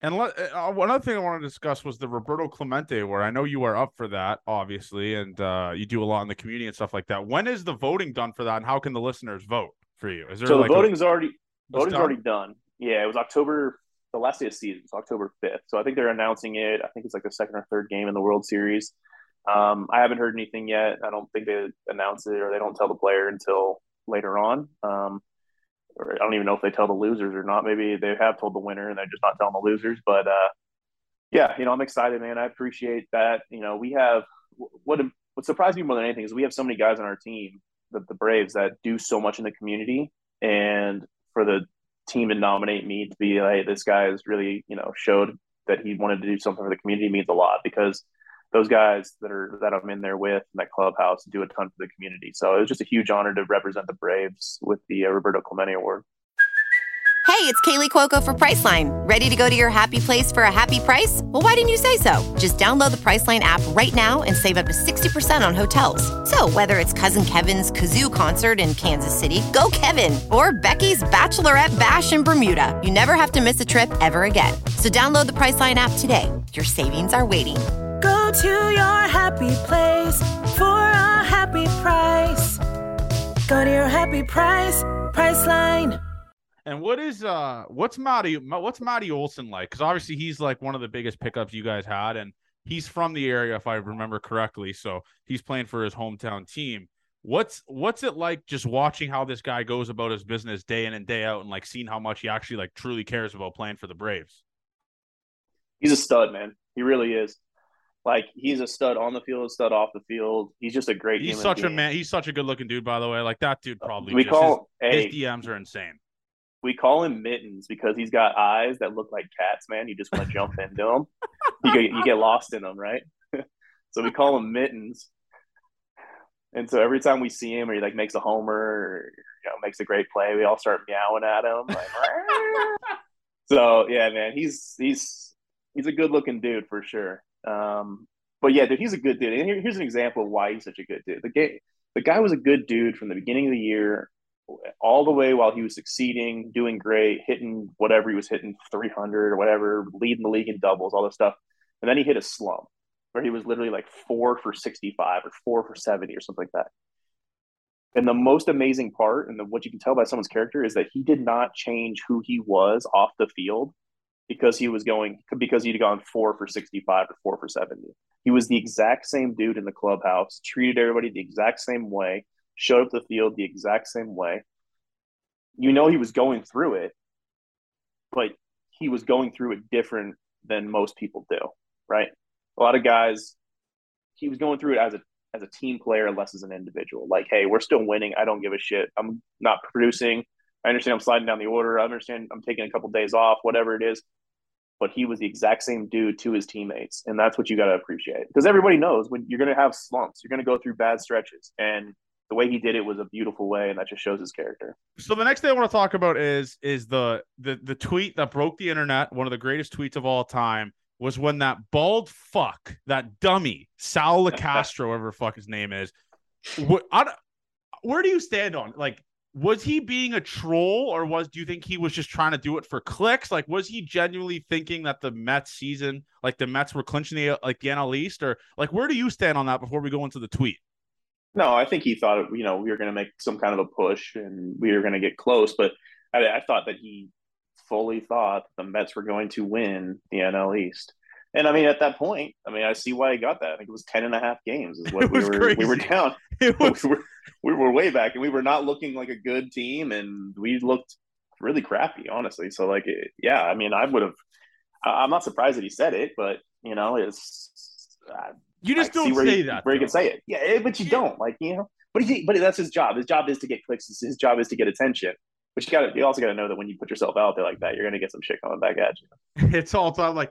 And let, uh, another thing I want to discuss was the Roberto Clemente, where I know you are up for that, obviously, and uh, you do a lot in the community and stuff like that. When is the voting done for that, and how can the listeners vote for you? Is there so like the voting's a, already voting's done? already done. Yeah, it was October, the last day of season, it's October fifth. So I think they're announcing it. I think it's like the second or third game in the World Series. Um, I haven't heard anything yet. I don't think they announce it or they don't tell the player until later on. Um, or I don't even know if they tell the losers or not. Maybe they have told the winner and they're just not telling the losers. But uh, yeah, you know, I'm excited, man. I appreciate that. You know, we have what what surprised me more than anything is we have so many guys on our team, the, the Braves, that do so much in the community, and for the team to nominate me to be like this guy has really you know showed that he wanted to do something for the community means a lot because those guys that are that I'm in there with in that clubhouse do a ton for the community. So it was just a huge honor to represent the Braves with the uh, Roberto Clemente Award. Hey, it's Kaley Cuoco for Priceline. Ready to go to your happy place for a happy price? Well, why didn't you say so? Just download the Priceline app right now and save up to 60% on hotels. So, whether it's Cousin Kevin's Kazoo concert in Kansas City, go Kevin, or Becky's Bachelorette Bash in Bermuda, you never have to miss a trip ever again. So, download the Priceline app today. Your savings are waiting Go to your happy place for a happy price. Go to your happy price, Priceline. And what is uh what's Matty what's Matty Olson like? Because obviously he's like one of the biggest pickups you guys had, and he's from the area if I remember correctly. So he's playing for his hometown team. What's what's it like just watching how this guy goes about his business day in and day out, and like seeing how much he actually like truly cares about playing for the Braves? He's a stud, man. He really is. Like he's a stud on the field, a stud off the field. He's just a great. He's such being. a man. He's such a good looking dude, by the way. Like that dude probably. We call his, hey, his DMs are insane. We call him mittens because he's got eyes that look like cats. Man, you just want to jump <laughs> into them. You get you get lost in them, right? <laughs> so we call him mittens. And so every time we see him, or he like makes a homer, or you know makes a great play, we all start meowing at him. Like, <laughs> so yeah, man, he's he's he's a good looking dude for sure. Um, but yeah, dude, he's a good dude. And here, here's an example of why he's such a good dude. The guy, the guy was a good dude from the beginning of the year, all the way while he was succeeding, doing great, hitting whatever he was hitting, 300 or whatever, leading the league in doubles, all this stuff. And then he hit a slump where he was literally like four for 65 or four for 70 or something like that. And the most amazing part, and the, what you can tell by someone's character, is that he did not change who he was off the field because he was going because he'd gone four for 65 or four for 70. He was the exact same dude in the clubhouse, treated everybody the exact same way, showed up the field the exact same way. You know he was going through it, but he was going through it different than most people do, right? A lot of guys, he was going through it as a as a team player, less as an individual. Like, hey, we're still winning. I don't give a shit. I'm not producing. I understand I'm sliding down the order. I understand I'm taking a couple days off, whatever it is. But he was the exact same dude to his teammates. And that's what you got to appreciate. Because everybody knows when you're going to have slumps, you're going to go through bad stretches. And the way he did it was a beautiful way and that just shows his character so the next thing i want to talk about is is the the the tweet that broke the internet one of the greatest tweets of all time was when that bald fuck that dummy sal <laughs> Castro, whatever fuck his name is what I, where do you stand on like was he being a troll or was do you think he was just trying to do it for clicks like was he genuinely thinking that the mets season like the mets were clinching the like the nl east or like where do you stand on that before we go into the tweet No, I think he thought you know we were going to make some kind of a push and we were going to get close, but I, I thought that he fully thought the Mets were going to win the NL East. And I mean, at that point, I mean, I see why he got that. I think it was 10 and a half games is <laughs> what we were crazy. we were down. <laughs> <laughs> Was... We, were, we were way back and we were not looking like a good team and we looked really crappy, honestly. So like, it, yeah, I mean, I would have. I'm not surprised that he said it, but you know, it's uh, you just I don't say he, that where though. he can say it. Yeah, eh, but you yeah. don't like you know. But he, but that's his job. His job is to get clicks. His job is to get attention. But you got to, you also got to know that when you put yourself out there like that, you're going to get some shit coming back at you. It's all time like,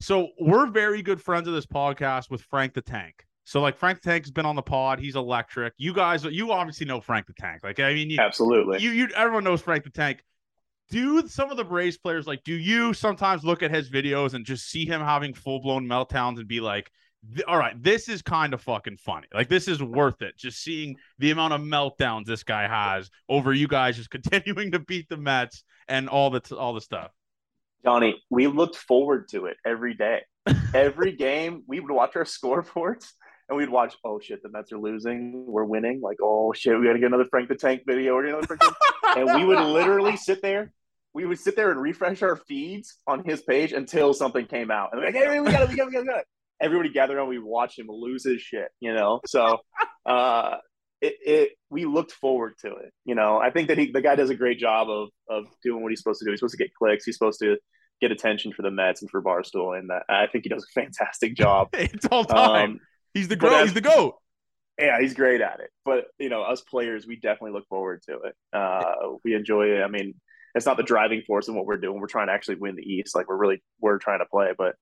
so we're very good friends of this podcast with Frank the Tank. So like Frank the Tank's been on the pod. He's electric. You guys, you obviously know Frank the Tank. Like I mean, you, absolutely. You you everyone knows Frank the Tank. Do some of the Braves players like? Do you sometimes look at his videos and just see him having full blown meltdowns and be like, all right, this is kind of fucking funny. Like this is worth it. Just seeing the amount of meltdowns this guy has over you guys just <laughs> continuing to beat the Mets and all the all the stuff. Johnny, we looked forward to it every day. Every <laughs> game, we would watch our scoreboards and we'd watch. Oh shit, the Mets are losing. We're winning. Like oh shit, we got to get another Frank the Tank video or another Frank. <laughs> and we would literally sit there. We would sit there and refresh our feeds on his page until something came out. And like, hey, we got it, we got it, we got it. We got it everybody gathered around. We watched him lose his shit, you know. So <laughs> uh, it, it we looked forward to it. You know, I think that he the guy does a great job of of doing what he's supposed to do. He's supposed to get clicks. He's supposed to get attention for the Mets and for Barstool, and that, I think he does a fantastic job. <laughs> it's all time. Um, he's the goat. He's the goat. Yeah, he's great at it. But you know, us players, we definitely look forward to it. Uh, we enjoy it. I mean, it's not the driving force in what we're doing. We're trying to actually win the East. Like we're really we're trying to play, but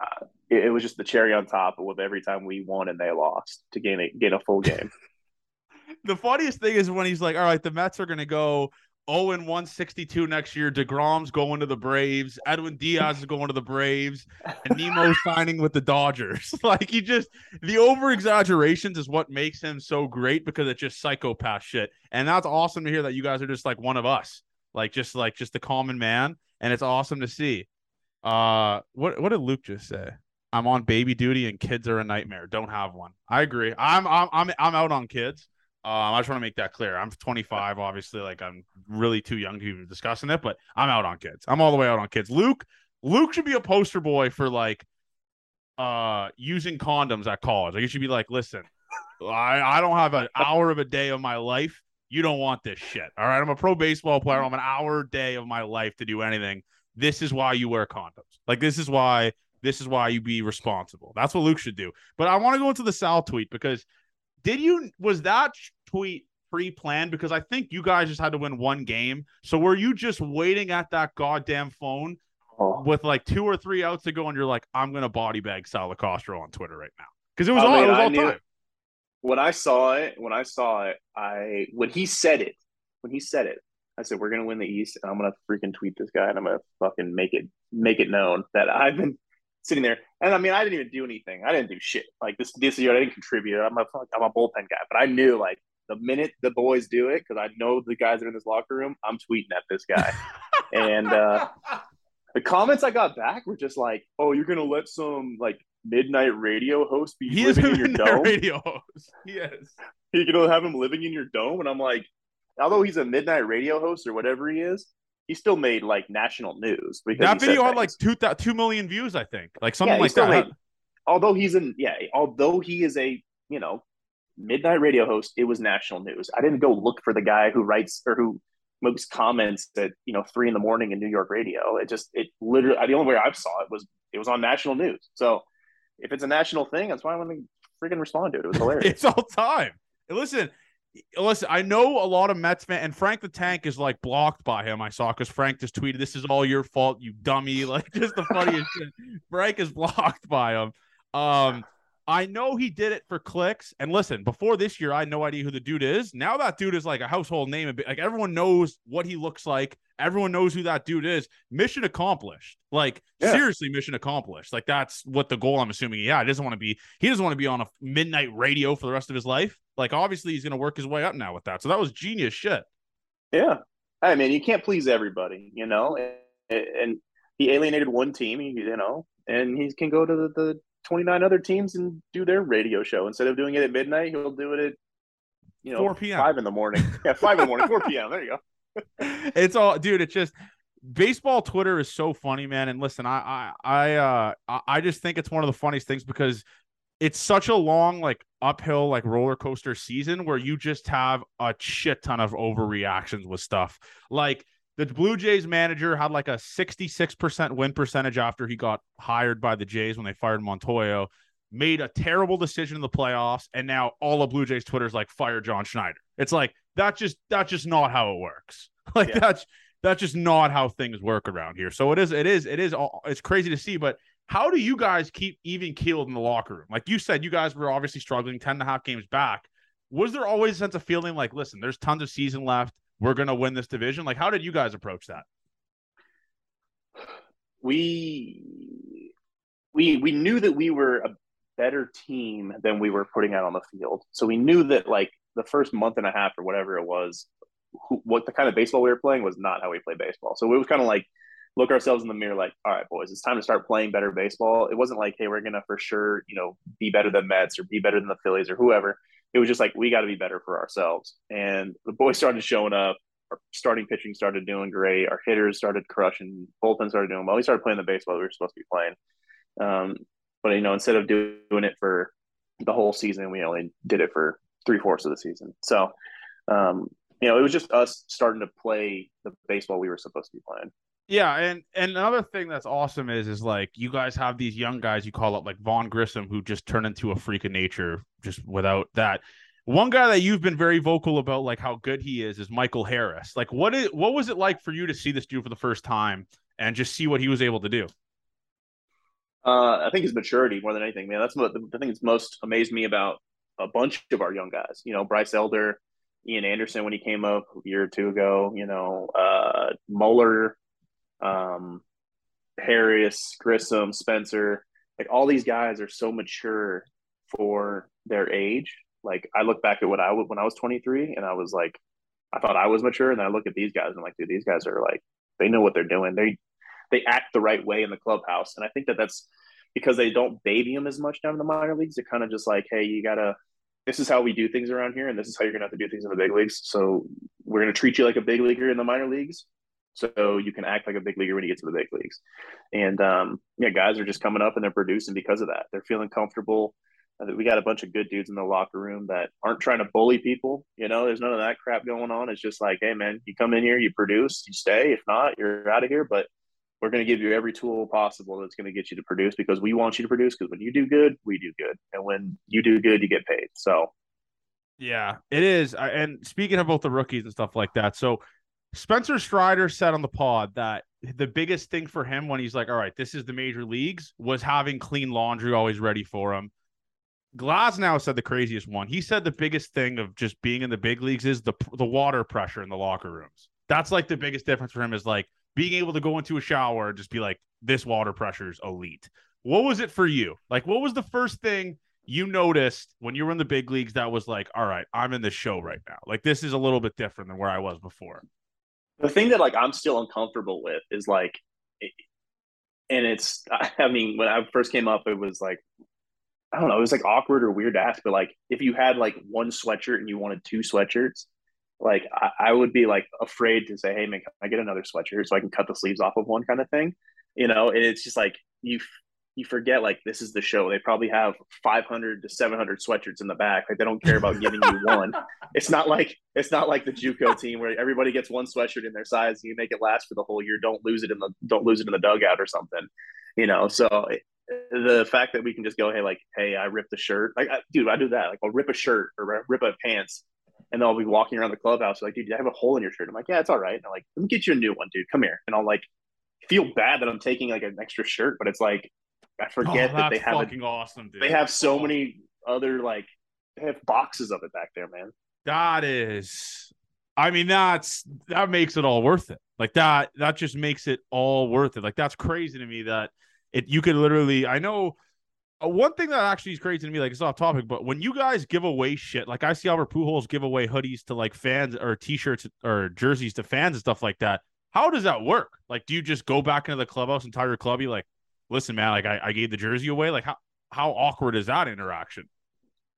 uh, it, it, was just the cherry on top of every time we won and they lost to gain a gain a full game. <laughs> the funniest thing is when he's like, "All right, the Mets are going to go 0 and 162 next year. DeGrom's going to the Braves. Edwin Diaz is going to the Braves. And Nimmo's <laughs> signing with the Dodgers. <laughs> like he just the over exaggerations is what makes him so great because it's just psychopath shit. And that's awesome to hear that you guys are just like one of us. Like just like just a common man. And it's awesome to see. Uh, what what did Luke just say? I'm on baby duty and kids are a nightmare. Don't have one. I agree. I'm I'm I'm I'm out on kids. Um, I just want to make that clear. I'm 25, obviously. Like I'm really too young to be discussing it, but I'm out on kids. I'm all the way out on kids. Luke, Luke should be a poster boy for like uh using condoms at college. Like you should be like, listen, I I don't have an hour of a day of my life. You don't want this shit. All right. I'm a pro baseball player. I'm an hour day of my life to do anything this is why you wear condoms. Like this is why this is why you be responsible. That's what Luke should do. But I want to go into the Sal tweet because did you was that tweet pre-planned because I think you guys just had to win one game. So were you just waiting at that goddamn phone oh. with like two or three outs to go and you're like, I'm gonna body bag Sal Castro on Twitter right now? Because it was I all mean, it was all time. It. When I saw it, when I saw it, I when he said it, when he said it, I said we're gonna win the East, and I'm gonna freaking tweet this guy, and I'm gonna fucking make it make it known that I've been sitting there. And I mean, I didn't even do anything. I didn't do shit. Like this this year, I didn't contribute. I'm a I'm a bullpen guy, but I knew like the minute the boys do it, because I know the guys are in this locker room, I'm tweeting at this guy. <laughs> and uh, the comments I got back were just like, "Oh, you're gonna let some like midnight radio host be he living in your dome?" Radio host. Yes. <laughs> You're gonna have him living in your dome, and I'm like, although he's a midnight radio host or whatever he is, he still made like national news. That video had like two two million views, I think, like something yeah, like that. Made, although he's in, yeah, although he is a you know midnight radio host, it was national news. I didn't go look for the guy who writes or who makes comments at you know three in the morning in New York radio. It just it literally the only way I saw it was it was on national news. So if it's a national thing, that's why I want to freaking respond to it. It was <laughs> hilarious. it's all time. Listen, listen, I know a lot of Mets fans, and Frank the Tank is like blocked by him. I saw because Frank just tweeted, "This is all your fault, you dummy!" <laughs> Like just the funniest shit. Frank is blocked by him. Um, I know he did it for clicks. And listen, before this year, I had no idea who the dude is. Now that dude is like a household name. Like everyone knows what he looks like. Everyone knows who that dude is. Mission accomplished. Like yeah. seriously, mission accomplished. Like that's what the goal. I'm assuming. Yeah, he doesn't want to be. He doesn't want to be on a midnight radio for the rest of his life. Like obviously, he's going to work his way up now with that. So that was genius shit. Yeah, I mean, you can't please everybody, you know. And, and he alienated one team, you know, and he can go to the, the 29 other teams and do their radio show. Instead of doing it at midnight, he'll do it at you know, 4 p.m. five in the morning. <laughs> Yeah, five in the morning, four p.m. There you go. <laughs> it's all dude it's just baseball twitter is so funny man and listen i i i uh I- i just think it's one of the funniest things because it's such a long like uphill like roller coaster season where you just have a shit ton of overreactions with stuff like the blue jays manager had like a 66% win percentage after he got hired by the jays when they fired montoyo made a terrible decision in the playoffs and now all of blue jays twitter's like fire john schneider. It's like that's just that's just not how it works. <laughs> Like Yeah. that's that's just not how things work around here. So it is it is it is all it's crazy to see but how do you guys keep even keeled in the locker room? Like you said you guys were obviously struggling 10 and a half games back. Was there always a sense of feeling like listen there's tons of season left we're gonna win this division like how did you guys approach that we we we knew that we were a better team than we were putting out on the field. So we knew that like the first month and a half or whatever it was, who, what the kind of baseball we were playing was not how we play baseball. So it was kind of like look ourselves in the mirror, like, all right, boys, it's time to start playing better baseball. It wasn't like, hey, we're gonna for sure, you know, be better than Mets or be better than the Phillies or whoever. It was just like we got to be better for ourselves. And the boys started showing up. Our starting pitching started doing great. Our hitters started crushing. Bullpen started doing well. We started playing the baseball we were supposed to be playing. Um, but you know, instead of doing it for the whole season, we only did it for three fourths of the season. So, um, you know, it was just us starting to play the baseball we were supposed to be playing. Yeah, and and another thing that's awesome is is like you guys have these young guys you call up like Vaughn Grissom who just turn into a freak of nature just without that. One guy that you've been very vocal about like how good he is is Michael Harris. Like what is what was it like for you to see this dude for the first time and just see what he was able to do? Uh, I think his maturity more than anything, man. That's what the, the thing that's most amazed me about a bunch of our young guys. You know, Bryce Elder, Ian Anderson when he came up a year or two ago. You know, uh, Muller, um, Harris, Grissom, Spencer. Like all these guys are so mature for their age. Like I look back at what I would when I was 23, and I was like, I thought I was mature, and I look at these guys, and I'm like, dude, these guys are like, they know what they're doing. They they act the right way in the clubhouse, and I think that that's because they don't baby them as much down in the minor leagues. They're kind of just like, hey, you gotta. This is how we do things around here, and this is how you're gonna have to do things in the big leagues. So we're gonna treat you like a big leaguer in the minor leagues, so you can act like a big leaguer when you get to the big leagues. And um, yeah, guys are just coming up and they're producing because of that. They're feeling comfortable. We got a bunch of good dudes in the locker room that aren't trying to bully people. You know, there's none of that crap going on. It's just like, hey, man, you come in here, you produce, you stay. If not, you're out of here. But we're going to give you every tool possible that's going to get you to produce because we want you to produce. Because when you do good, we do good, and when you do good, you get paid. So Yeah, it is. And speaking of both the rookies and stuff like that, so Spencer Strider said on the pod that the biggest thing for him when he's like, all right, this is the major leagues, was having clean laundry always ready for him. Glasnow said the craziest one. He said the biggest thing of just being in the big leagues is the the water pressure in the locker rooms. That's like the biggest difference for him is like being able to go into a shower and just be like, this water pressure is elite. What was it for you? Like, what was the first thing you noticed when you were in the big leagues that was like, all right, I'm in the show right now. Like, this is a little bit different than where I was before. The thing that like I'm still uncomfortable with is like, and it's <laughs> I mean when I first came up, it was like I don't know, it was like awkward or weird to ask, but like if you had like one sweatshirt and you wanted two sweatshirts, like I, I would be like afraid to say, hey man, can I get another sweatshirt so I can cut the sleeves off of one kind of thing, you know? And it's just like you you forget like this is the show. They probably have 500 to 700 sweatshirts in the back. Like they don't care about giving you one. <laughs> It's not like it's not like the JUCO team where everybody gets one sweatshirt in their size. And you make it last for the whole year. Don't lose it in the don't lose it in the dugout or something. You know. So the fact that we can just go, hey, like, hey, I ripped a shirt. Like, I, dude, I do that. Like, I'll rip a shirt or rip a pants, and then I'll be walking around the clubhouse like, dude, I have a hole in your shirt. I'm like, yeah, it's all right. And I'm like, let me get you a new one, dude. Come here. And I'll like feel bad that I'm taking like an extra shirt, but it's like I forget Oh, that they have a, fucking awesome, dude. they have so many other like they have boxes of it back there, man. That is, I mean, that's that makes it all worth it. Like that, that just makes it all worth it. Like that's crazy to me that it you could literally. I know uh, one thing that actually is crazy to me. Like it's off topic, but when you guys give away shit, like I see Albert Pujols give away hoodies to like fans or T-shirts or jerseys to fans and stuff like that. How does that work? Like, do you just go back into the clubhouse and tell your clubby like, listen, man, like I, I gave the jersey away. Like how how awkward is that interaction?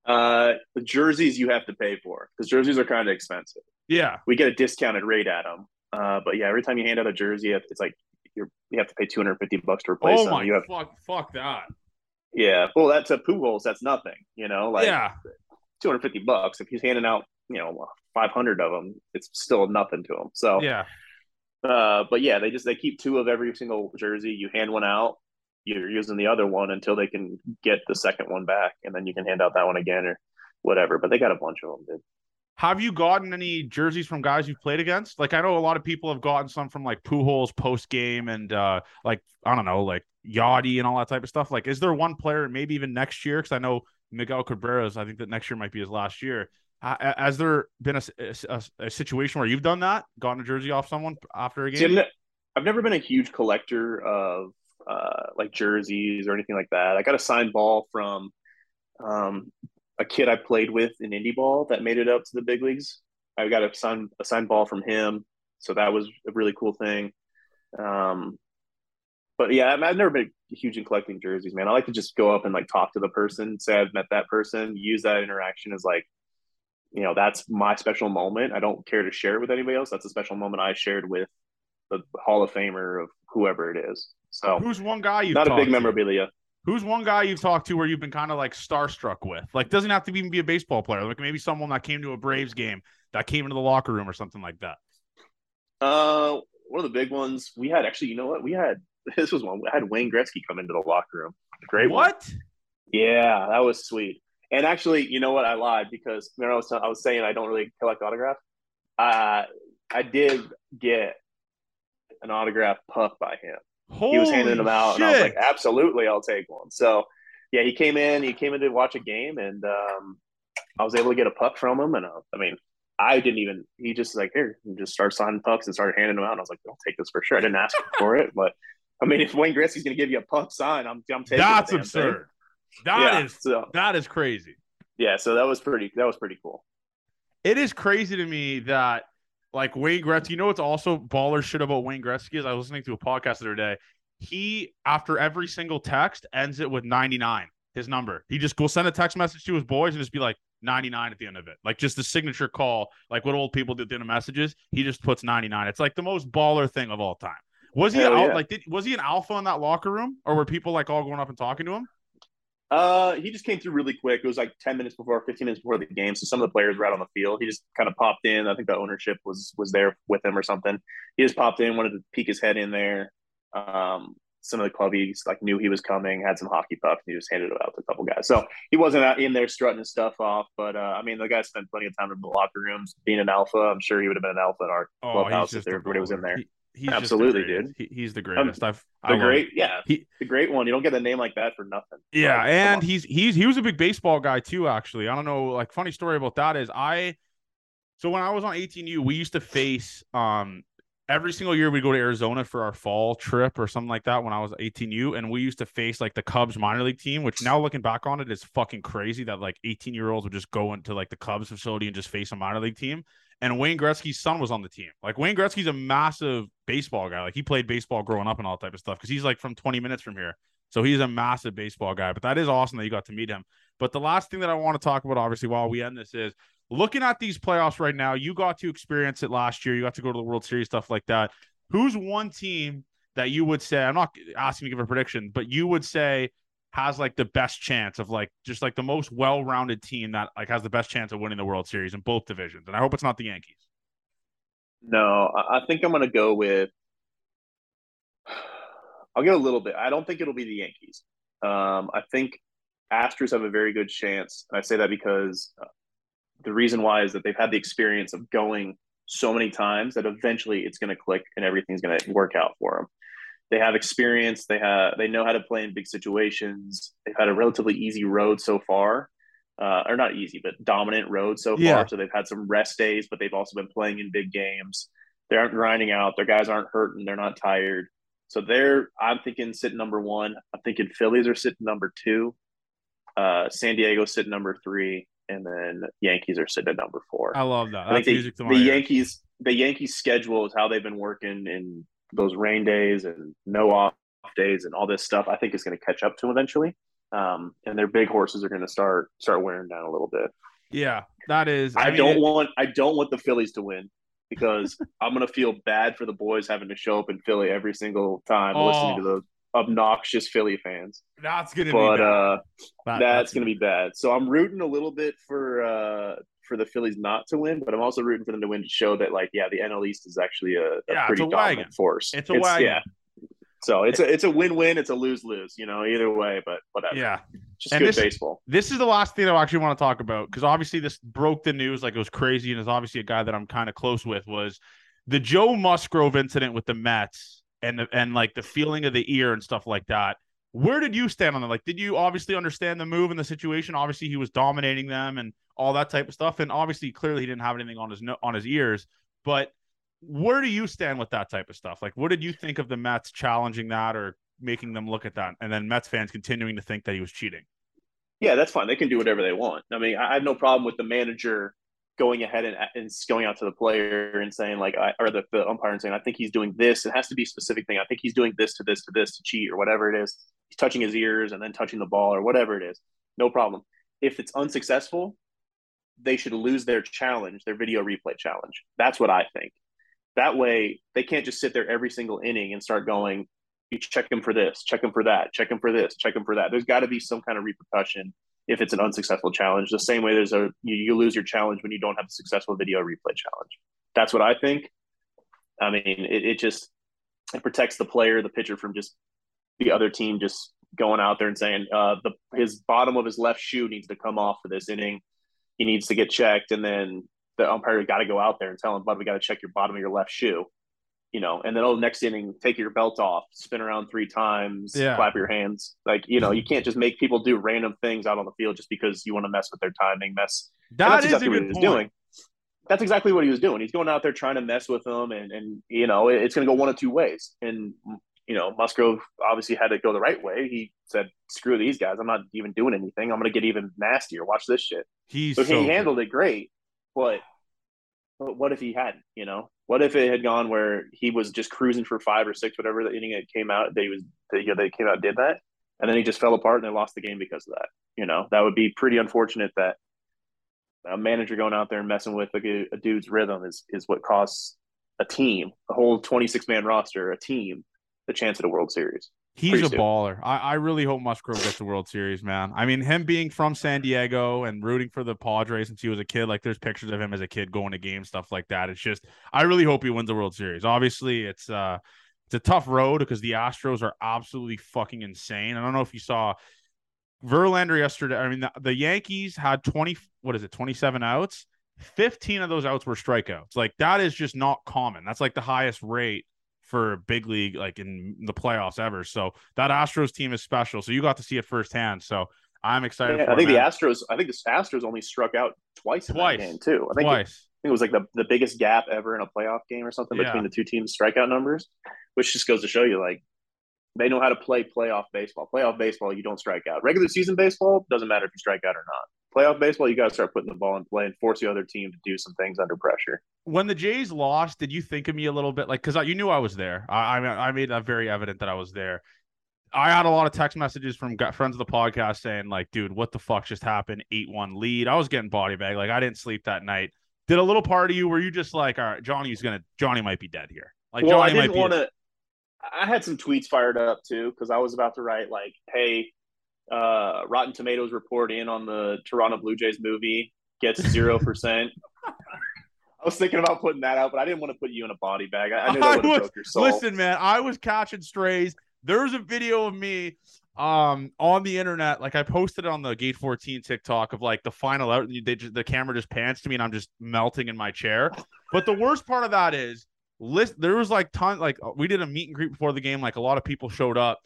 Uh, the jerseys you have to pay for because jerseys are kind of expensive. Yeah. We get a discounted rate at them. Uh, but yeah, every time you hand out a jersey, it's like you're you have to pay 250 bucks to replace Oh them. my You have fuck, fuck that. yeah. Well, that's a Pujols. That's nothing. You know, like yeah. 250 bucks. If he's handing out, you know, 500 of them, it's still nothing to him. So Yeah. Uh, but yeah, they just they keep two of every single jersey. You hand one out, you're using the other one until they can get the second one back, and then you can hand out that one again or whatever. But they got a bunch of them, dude. Have you gotten any jerseys from guys you've played against? Like I know a lot of people have gotten some from like Pujols post game and uh like I don't know, like Yachty and all that type of stuff. Like, is there one player, maybe even next year? Because I know Miguel Cabrera's. I think that next year might be his last year. Ha- Has there been a, a, a situation where you've done that, gotten a jersey off someone after a See, game? Ne- I've never been a huge collector of uh, like jerseys or anything like that. I got a signed ball from um, a kid I played with in indie ball that made it up to the big leagues. I got a signed a signed ball from him, so that was a really cool thing. Um, but yeah, I've, never been huge in collecting jerseys, man. I like to just go up and like talk to the person, say I've met that person, use that interaction as like, you know, that's my special moment. I don't care to share it with anybody else. That's a special moment I shared with the Hall of Famer of whoever it is. So Who's one guy you've not a big to? memorabilia. Who's one guy you've talked to where you've been kind of like starstruck with? Like, doesn't have to even be a baseball player. Like maybe someone that came to a Braves game that came into the locker room or something like that. Uh, one of the big ones we had actually, you know what? We had <laughs> this was one. We had Wayne Gretzky come into the locker room. Great one. What? Yeah, that was sweet. And actually, you know what? I lied because remember I was I was saying I don't really collect autographs. Uh, I did get an autograph puck by him. Holy he was handing them out, shit. and I was like, absolutely, I'll take one. So, yeah, he came in. He came in to watch a game, and um, I was able to get a puck from him. And uh, I mean, I didn't even. He just like here, and just started signing pucks and started handing them out. And I was like, I'll take this for sure. I didn't ask <laughs> for it, but I mean, if Wayne Gretzky's going to give you a puck sign, I'm I'm taking. That's damn thing. absurd. That yeah, is so that is crazy. yeah. So that was pretty. That was pretty cool. It is crazy to me that like Wayne Gretzky. You know what's also baller shit about Wayne Gretzky is I was listening to a podcast the other day. He after every single text ends it with 99. His number. He just will send a text message to his boys and just be like 99 at the end of it. Like just the signature call, like what old people do at the end of messages. He just puts 99. It's like the most baller thing of all time. Was he Hell out yeah. like did, was he an alpha in that locker room or were people like all going up and talking to him? Uh, he just came through really quick. It was like ten minutes before, fifteen minutes before the game. So some of the players were out on the field. He just kind of popped in. I think the ownership was was there with him or something. He just popped in, wanted to peek his head in there. Um, some of the clubbies like knew he was coming, had some hockey pucks, and he just handed it out to a couple guys. So he wasn't out in there strutting his stuff off. But uh, I mean, the guy spent plenty of time in the locker rooms being an alpha. I'm sure he would have been an alpha in our Oh, clubhouse if everybody was in there. He- he's Absolutely, dude. He, he's the greatest. I've The love great, yeah, He- the great one. You don't get a name like that for nothing. Yeah, Like, and he's he's he was a big baseball guy too. Actually, I don't know. Like, funny story about that is I. So when I was on 18U, we used to face um every single year we go to Arizona for our fall trip or something like that. When I was 18U, and we used to face like the Cubs minor league team, which now looking back on it is fucking crazy that like 18 year olds would just go into like the Cubs facility and just face a minor league team. And Wayne Gretzky's son was on the team. Like Wayne Gretzky's a massive baseball guy. Like he played baseball growing up and all type of stuff because he's like from 20 minutes from here. So he's a massive baseball guy. But that is awesome that you got to meet him. But the last thing that I want to talk about, obviously, while we end this is looking at these playoffs right now. You got to experience it last year. You got to go to the World Series, stuff like that. Who's one team that you would say? I'm not asking to give a prediction, but you would say has like the best chance of like just like the most well-rounded team that like has the best chance of winning the World Series in both divisions. And I hope it's not the Yankees. No, I think I'm going to go with. I'll get a little bit. I don't think it'll be the Yankees. Um, I think Astros have a very good chance. And I say that because uh, the reason why is that they've had the experience of going so many times that eventually it's going to click and everything's going to work out for them. They have experience. They have they know how to play in big situations. They've had a relatively easy road so far, uh, or not easy, but dominant road so Yeah. far. So they've had some rest days, but they've also been playing in big games. They aren't grinding out. Their guys aren't hurting. They're not tired. So they're. I'm thinking sitting number one. I'm thinking Phillies are sitting number two. Uh, San Diego sitting number three, and then Yankees are sitting at number four. I love that. I That's think music to the, my the ears. Yankees, the Yankees schedule is how they've been working in those rain days and no off days and all this stuff. I think is going to catch up to them eventually. um, and their big horses are going to start start wearing down a little bit. Yeah, that is. I, I, mean, don't it- want I don't want the Phillies to win because <laughs> I'm going to feel bad for the boys having to show up in Philly every single time Oh. listening to those obnoxious Philly fans. that's gonna But be. bad. uh, That- that's going to be bad. So I'm rooting a little bit for uh, for the Phillies not to win, but I'm also rooting for them to win to show that like yeah, the NL East is actually a, a Yeah, it's pretty a dominant wagon. force. It's a wagon. Yeah. So it's a it's a win win. It's a lose lose. You know, either way, but whatever. Yeah. just And good this- baseball. This is the last thing I actually want to talk about because obviously this broke the news like it was crazy, and is obviously a guy that I'm kind of close with. Was the Joe Musgrove incident with the Mets and the, and like the feeling of the ear and stuff like that? Where did you stand on that? Like, did you obviously understand the move and the situation? Obviously, he was dominating them and all that type of stuff, and obviously, clearly, he didn't have anything on his no- on his ears. But where do you stand with that type of stuff? Like, what did you think of the Mets challenging that or making them look at that, and then Mets fans continuing to think that he was cheating? Yeah, that's fine. They can do whatever they want. I mean, I have no problem with the manager going ahead and, and going out to the player and saying like, I, or the, the umpire and saying, I think he's doing this. It has to be a specific thing. I think he's doing this to this to this to cheat or whatever it is. He's touching his ears and then touching the ball or whatever it is. No problem. If it's unsuccessful, they should lose their challenge, their video replay challenge. That's what I think. That way, they can't just sit there every single inning and start going, you check him for this, check him for that, check him for this, check him for that. There's got to be some kind of repercussion if it's an unsuccessful challenge. The same way there's a you, you lose your challenge when you don't have a successful video replay challenge. That's what I think. I mean, it, it just it protects the player, the pitcher from just the other team just going out there and saying uh, the his bottom of his left shoe needs to come off for this inning. He needs to get checked, and then the umpire got to go out there and tell him, "Bud, we got to check your bottom of your left shoe." You know, and then oh, next inning, take your belt off, spin around three times, Yeah. clap your hands. Like you know, you can't just make people do random things out on the field just because you want to mess with their timing, mess That that's exactly what he was point. doing. That's exactly what he was doing. He's going out there trying to mess with them, and and you know it- it's going to go one of two ways. And you know Musgrove obviously had to go the right way. He said, "Screw these guys! I'm not even doing anything. I'm going to get even nastier. Watch this shit." He's So, so he good. handled it great, but but what if he hadn't? You know, what if it had gone where he was just cruising for five or six, whatever the inning it came out he was that, you know, they came out and did that, and then he just fell apart and they lost the game because of that. You know, that would be pretty unfortunate that a manager going out there and messing with a, a dude's rhythm is is what costs a team, a whole 26 man roster, a team, the chance at a World Series. He's Pretty a soon. baller. I, I really hope Musgrove gets the World Series, man. I mean, him being from San Diego and rooting for the Padres since he was a kid, like there's pictures of him as a kid going to games, stuff like that. It's just, I really hope he wins the World Series. Obviously, it's uh, it's a tough road because the Astros are absolutely fucking insane. I don't know if you saw Verlander yesterday. I mean, the, the Yankees had 20, what is it, 27 outs. 15 of those outs were strikeouts. Like that is just not common. That's like the highest rate for big league, like in the playoffs ever. So that Astros team is special. So you got to see it firsthand. So I'm excited. Yeah, for I think the. Astros. I think the Astros only struck out twice in Twice. game too. I think, it, I think it was like the, the biggest gap ever in a playoff game or something Yeah. between the two teams' strikeout numbers, which just goes to show you like they know how to play playoff baseball. Playoff baseball, you don't strike out. Regular season baseball doesn't matter if you strike out or not. Playoff baseball, you got to start putting the ball in play and force the other team to do some things under pressure. When the Jays lost, did you think of me a little bit? Like, because you knew I was there. I, I I made that very evident that I was there. I had a lot of text messages from friends of the podcast saying, like, dude, what the fuck just happened? 8 1 lead. I was getting body bag. Like, I didn't sleep that night. Did a little part of you were you just like, all right, Johnny's going to, Johnny might be dead here? Like, well, I Johnny might didn't be. want to. I had some tweets fired up too because I was about to write like, "Hey, uh, Rotten Tomatoes report in on the Toronto Blue Jays movie gets zero <laughs> percent." I was thinking about putting that out, but I didn't want to put you in a body bag. I, I knew that would broke your soul. Listen, man, I was catching strays. There's a video of me um on the internet like i posted it on the gate 14 tiktok of like the final out they just, the camera just pans to me and i'm just melting in my chair but the worst part of that is list there was like ton like we did a meet and greet before the game like a lot of people showed up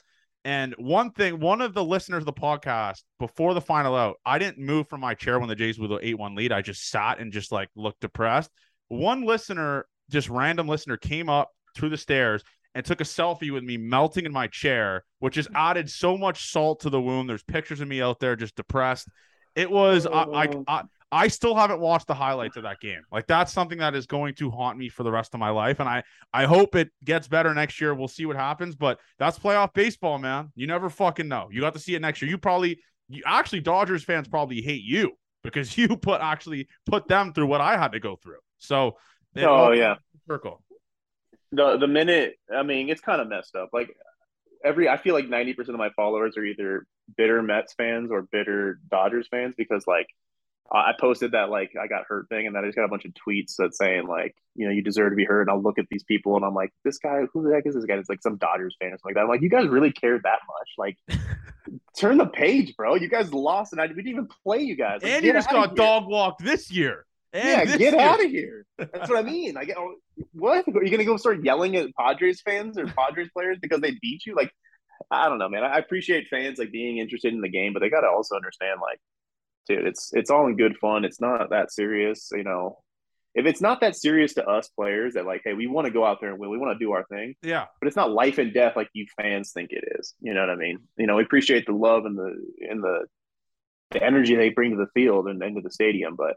and one thing one of the listeners of the podcast before the final out i didn't move from my chair when the jays were the 8-1 lead i just sat and just like looked depressed one listener just random listener came up through the stairs and took a selfie with me melting in my chair, which has added so much salt to the wound. There's pictures of me out there just depressed. It was I I, oh. I I still haven't watched the highlights of that game. Like that's something that is going to haunt me for the rest of my life. And I I hope it gets better next year. We'll see what happens. But that's playoff baseball, man. You never fucking know. You got to see it next year. You probably you actually Dodgers fans probably hate you <laughs> because you put actually put them through what I had to go through. So oh yeah, circle. The the minute I mean it's kind of messed up. Like every I feel like ninety percent of my followers are either bitter Mets fans or bitter Dodgers fans because like I posted that like I got hurt thing, and then I just got a bunch of tweets that saying like, you know, you deserve to be hurt. And I'll look at these people, and I'm like, this guy, who the heck is this guy? It's like some Dodgers fan or something like that. I'm like, you guys really care that much? Like, <laughs> turn the page, bro. You guys lost, and I we didn't even play you guys. Like, and you just got dog walked this year. And yeah, get year. out of here. That's what I mean. I get oh, what? Are you gonna go start yelling at Padres fans or Padres players because they beat you? Like, I don't know, man. I appreciate fans like being interested in the game, but they got to also understand like dude, it's it's all in good fun. It's not that serious, you know. If it's not that serious to us players, that like, hey, we want to go out there and win, we want to do our thing. Yeah, but it's not life and death like you fans think it is. You know what I mean? You know, we appreciate the love and the and the the energy they bring to the field and into the stadium, but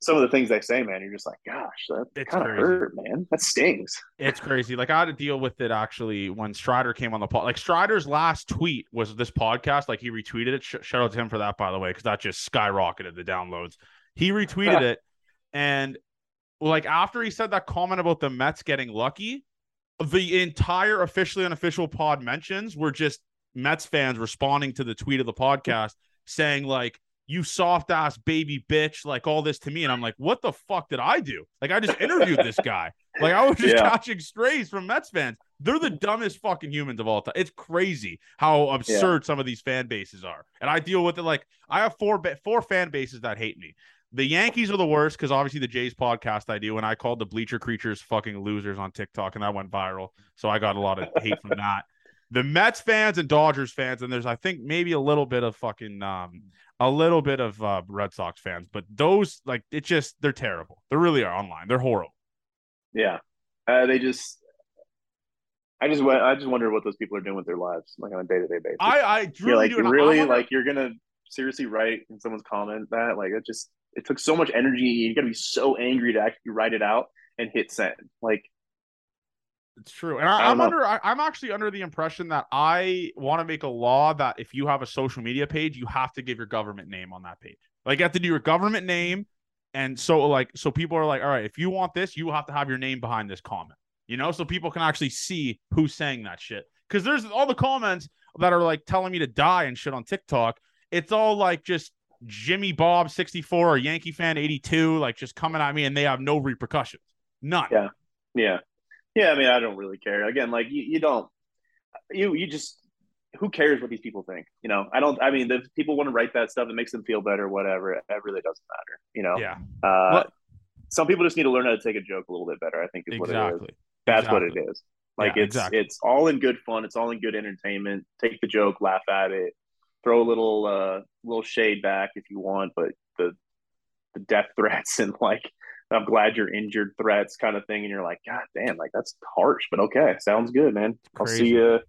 some of the things they say, man, you're just like, gosh, that kind of hurt, man. That stings. It's crazy. Like I had to deal with it actually when Strider came on the pod. Like Strider's last tweet was this podcast. Like he retweeted it. Sh- shout out to him for that, by the way, because that just skyrocketed the downloads. He retweeted <laughs> it, and like after he said that comment about the Mets getting lucky, the entire officially unofficial pod mentions were just Mets fans responding to the tweet of the podcast saying like you soft ass baby bitch, like all this to me. And I'm like, what the fuck did I do? Like, I just interviewed this guy. Like, I was just yeah. catching strays from Mets fans. They're the dumbest fucking humans of all time. It's crazy how absurd yeah. some of these fan bases are. And I deal with it like I have four four fan bases that hate me. The Yankees are the worst because obviously the Jays podcast I do, and I called the Bleacher Creatures fucking losers on TikTok, and that went viral. So I got a lot of hate from that the Mets fans and Dodgers fans, and there's I think maybe a little bit of fucking um a little bit of uh, Red Sox fans, but those like it just they're terrible. They really are online. They're horrible. Yeah, uh, they just. I just I just wonder what those people are doing with their lives, like on a day to day basis. I I really like do, really wonder... like you're gonna seriously write in someone's comment that like it just it took so much energy. You got to be so angry to actually write it out and hit send. Like it's true, and I, am under. I, I'm actually under the impression that I want to make a law that if you have a social media page, you have to give your government name on that page. Like you have to do your government name, and so like so people are like, all right, if you want this, you have to have your name behind this comment. You know, so people can actually see who's saying that shit. Because there's all the comments that are like telling me to die and shit on TikTok. It's all like just Jimmy Bob 64 or Yankee fan 82, like just coming at me, and they have no repercussions. None. Yeah. Yeah. Yeah, I mean, I don't really care. Again, like you, you don't, you, you just, who cares what these people think? You know, I don't. I mean, if people want to write that stuff, it makes them feel better. Whatever, it really doesn't matter. You know. Yeah. Uh, well, some people just need to learn how to take a joke a little bit better. I think is exactly. what it is. That's exactly. what it is. Like yeah, it's exactly. it's all in good fun. It's all in good entertainment. Take the joke, laugh at it, throw a little uh little shade back if you want, but the the death <laughs> threats and like I'm glad you're injured threats kind of thing. And you're like, God damn, like that's harsh, but okay. Sounds good, man. I'll see you.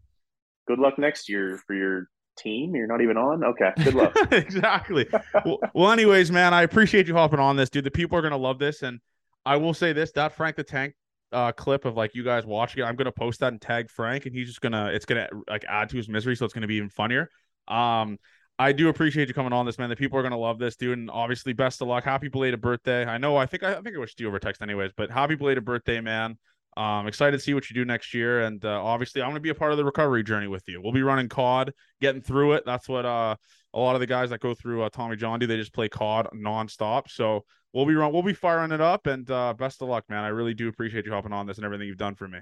Good luck next year for your team. You're not even on. Okay. Good luck. <laughs> exactly. well, well, anyways, man, I appreciate you hopping on this, dude. The people are going to love this. And I will say this, that Frank the Tank uh, clip of like you guys watching it, I'm going to post that and tag Frank and he's just going to, it's going to like add to his misery. So it's going to be even funnier. Um, I do appreciate you coming on this, man. The people are gonna love this, dude. And obviously, best of luck. Happy belated birthday. I know. I think I, I think I wish you over text, anyways. But happy belated birthday, man. Um, excited to see what you do next year, and uh, obviously, I'm gonna be a part of the recovery journey with you. We'll be running COD, getting through it. That's what uh, a lot of the guys that go through uh, Tommy John do. They just play COD nonstop. So we'll be run, we'll be firing it up, and uh, best of luck, man. I really do appreciate you hopping on this and everything you've done for me.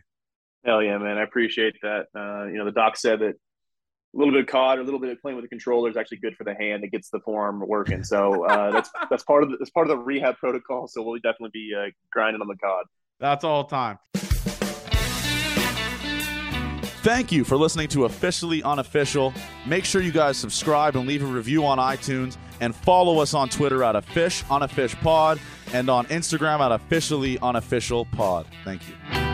Hell yeah, man! I appreciate that. Uh, you know, the doc said that a little bit of COD, a little bit of playing with the controller is actually good for the hand. It gets the form working. So uh, that's <laughs> that's part of the, that's part of the rehab protocol. So we'll definitely be uh, grinding on the COD. That's all time. Thank you for listening to Officially Unofficial. Make sure you guys subscribe and leave a review on iTunes and follow us on Twitter at a fish on a fish pod and on Instagram at officially unofficial pod. Thank you.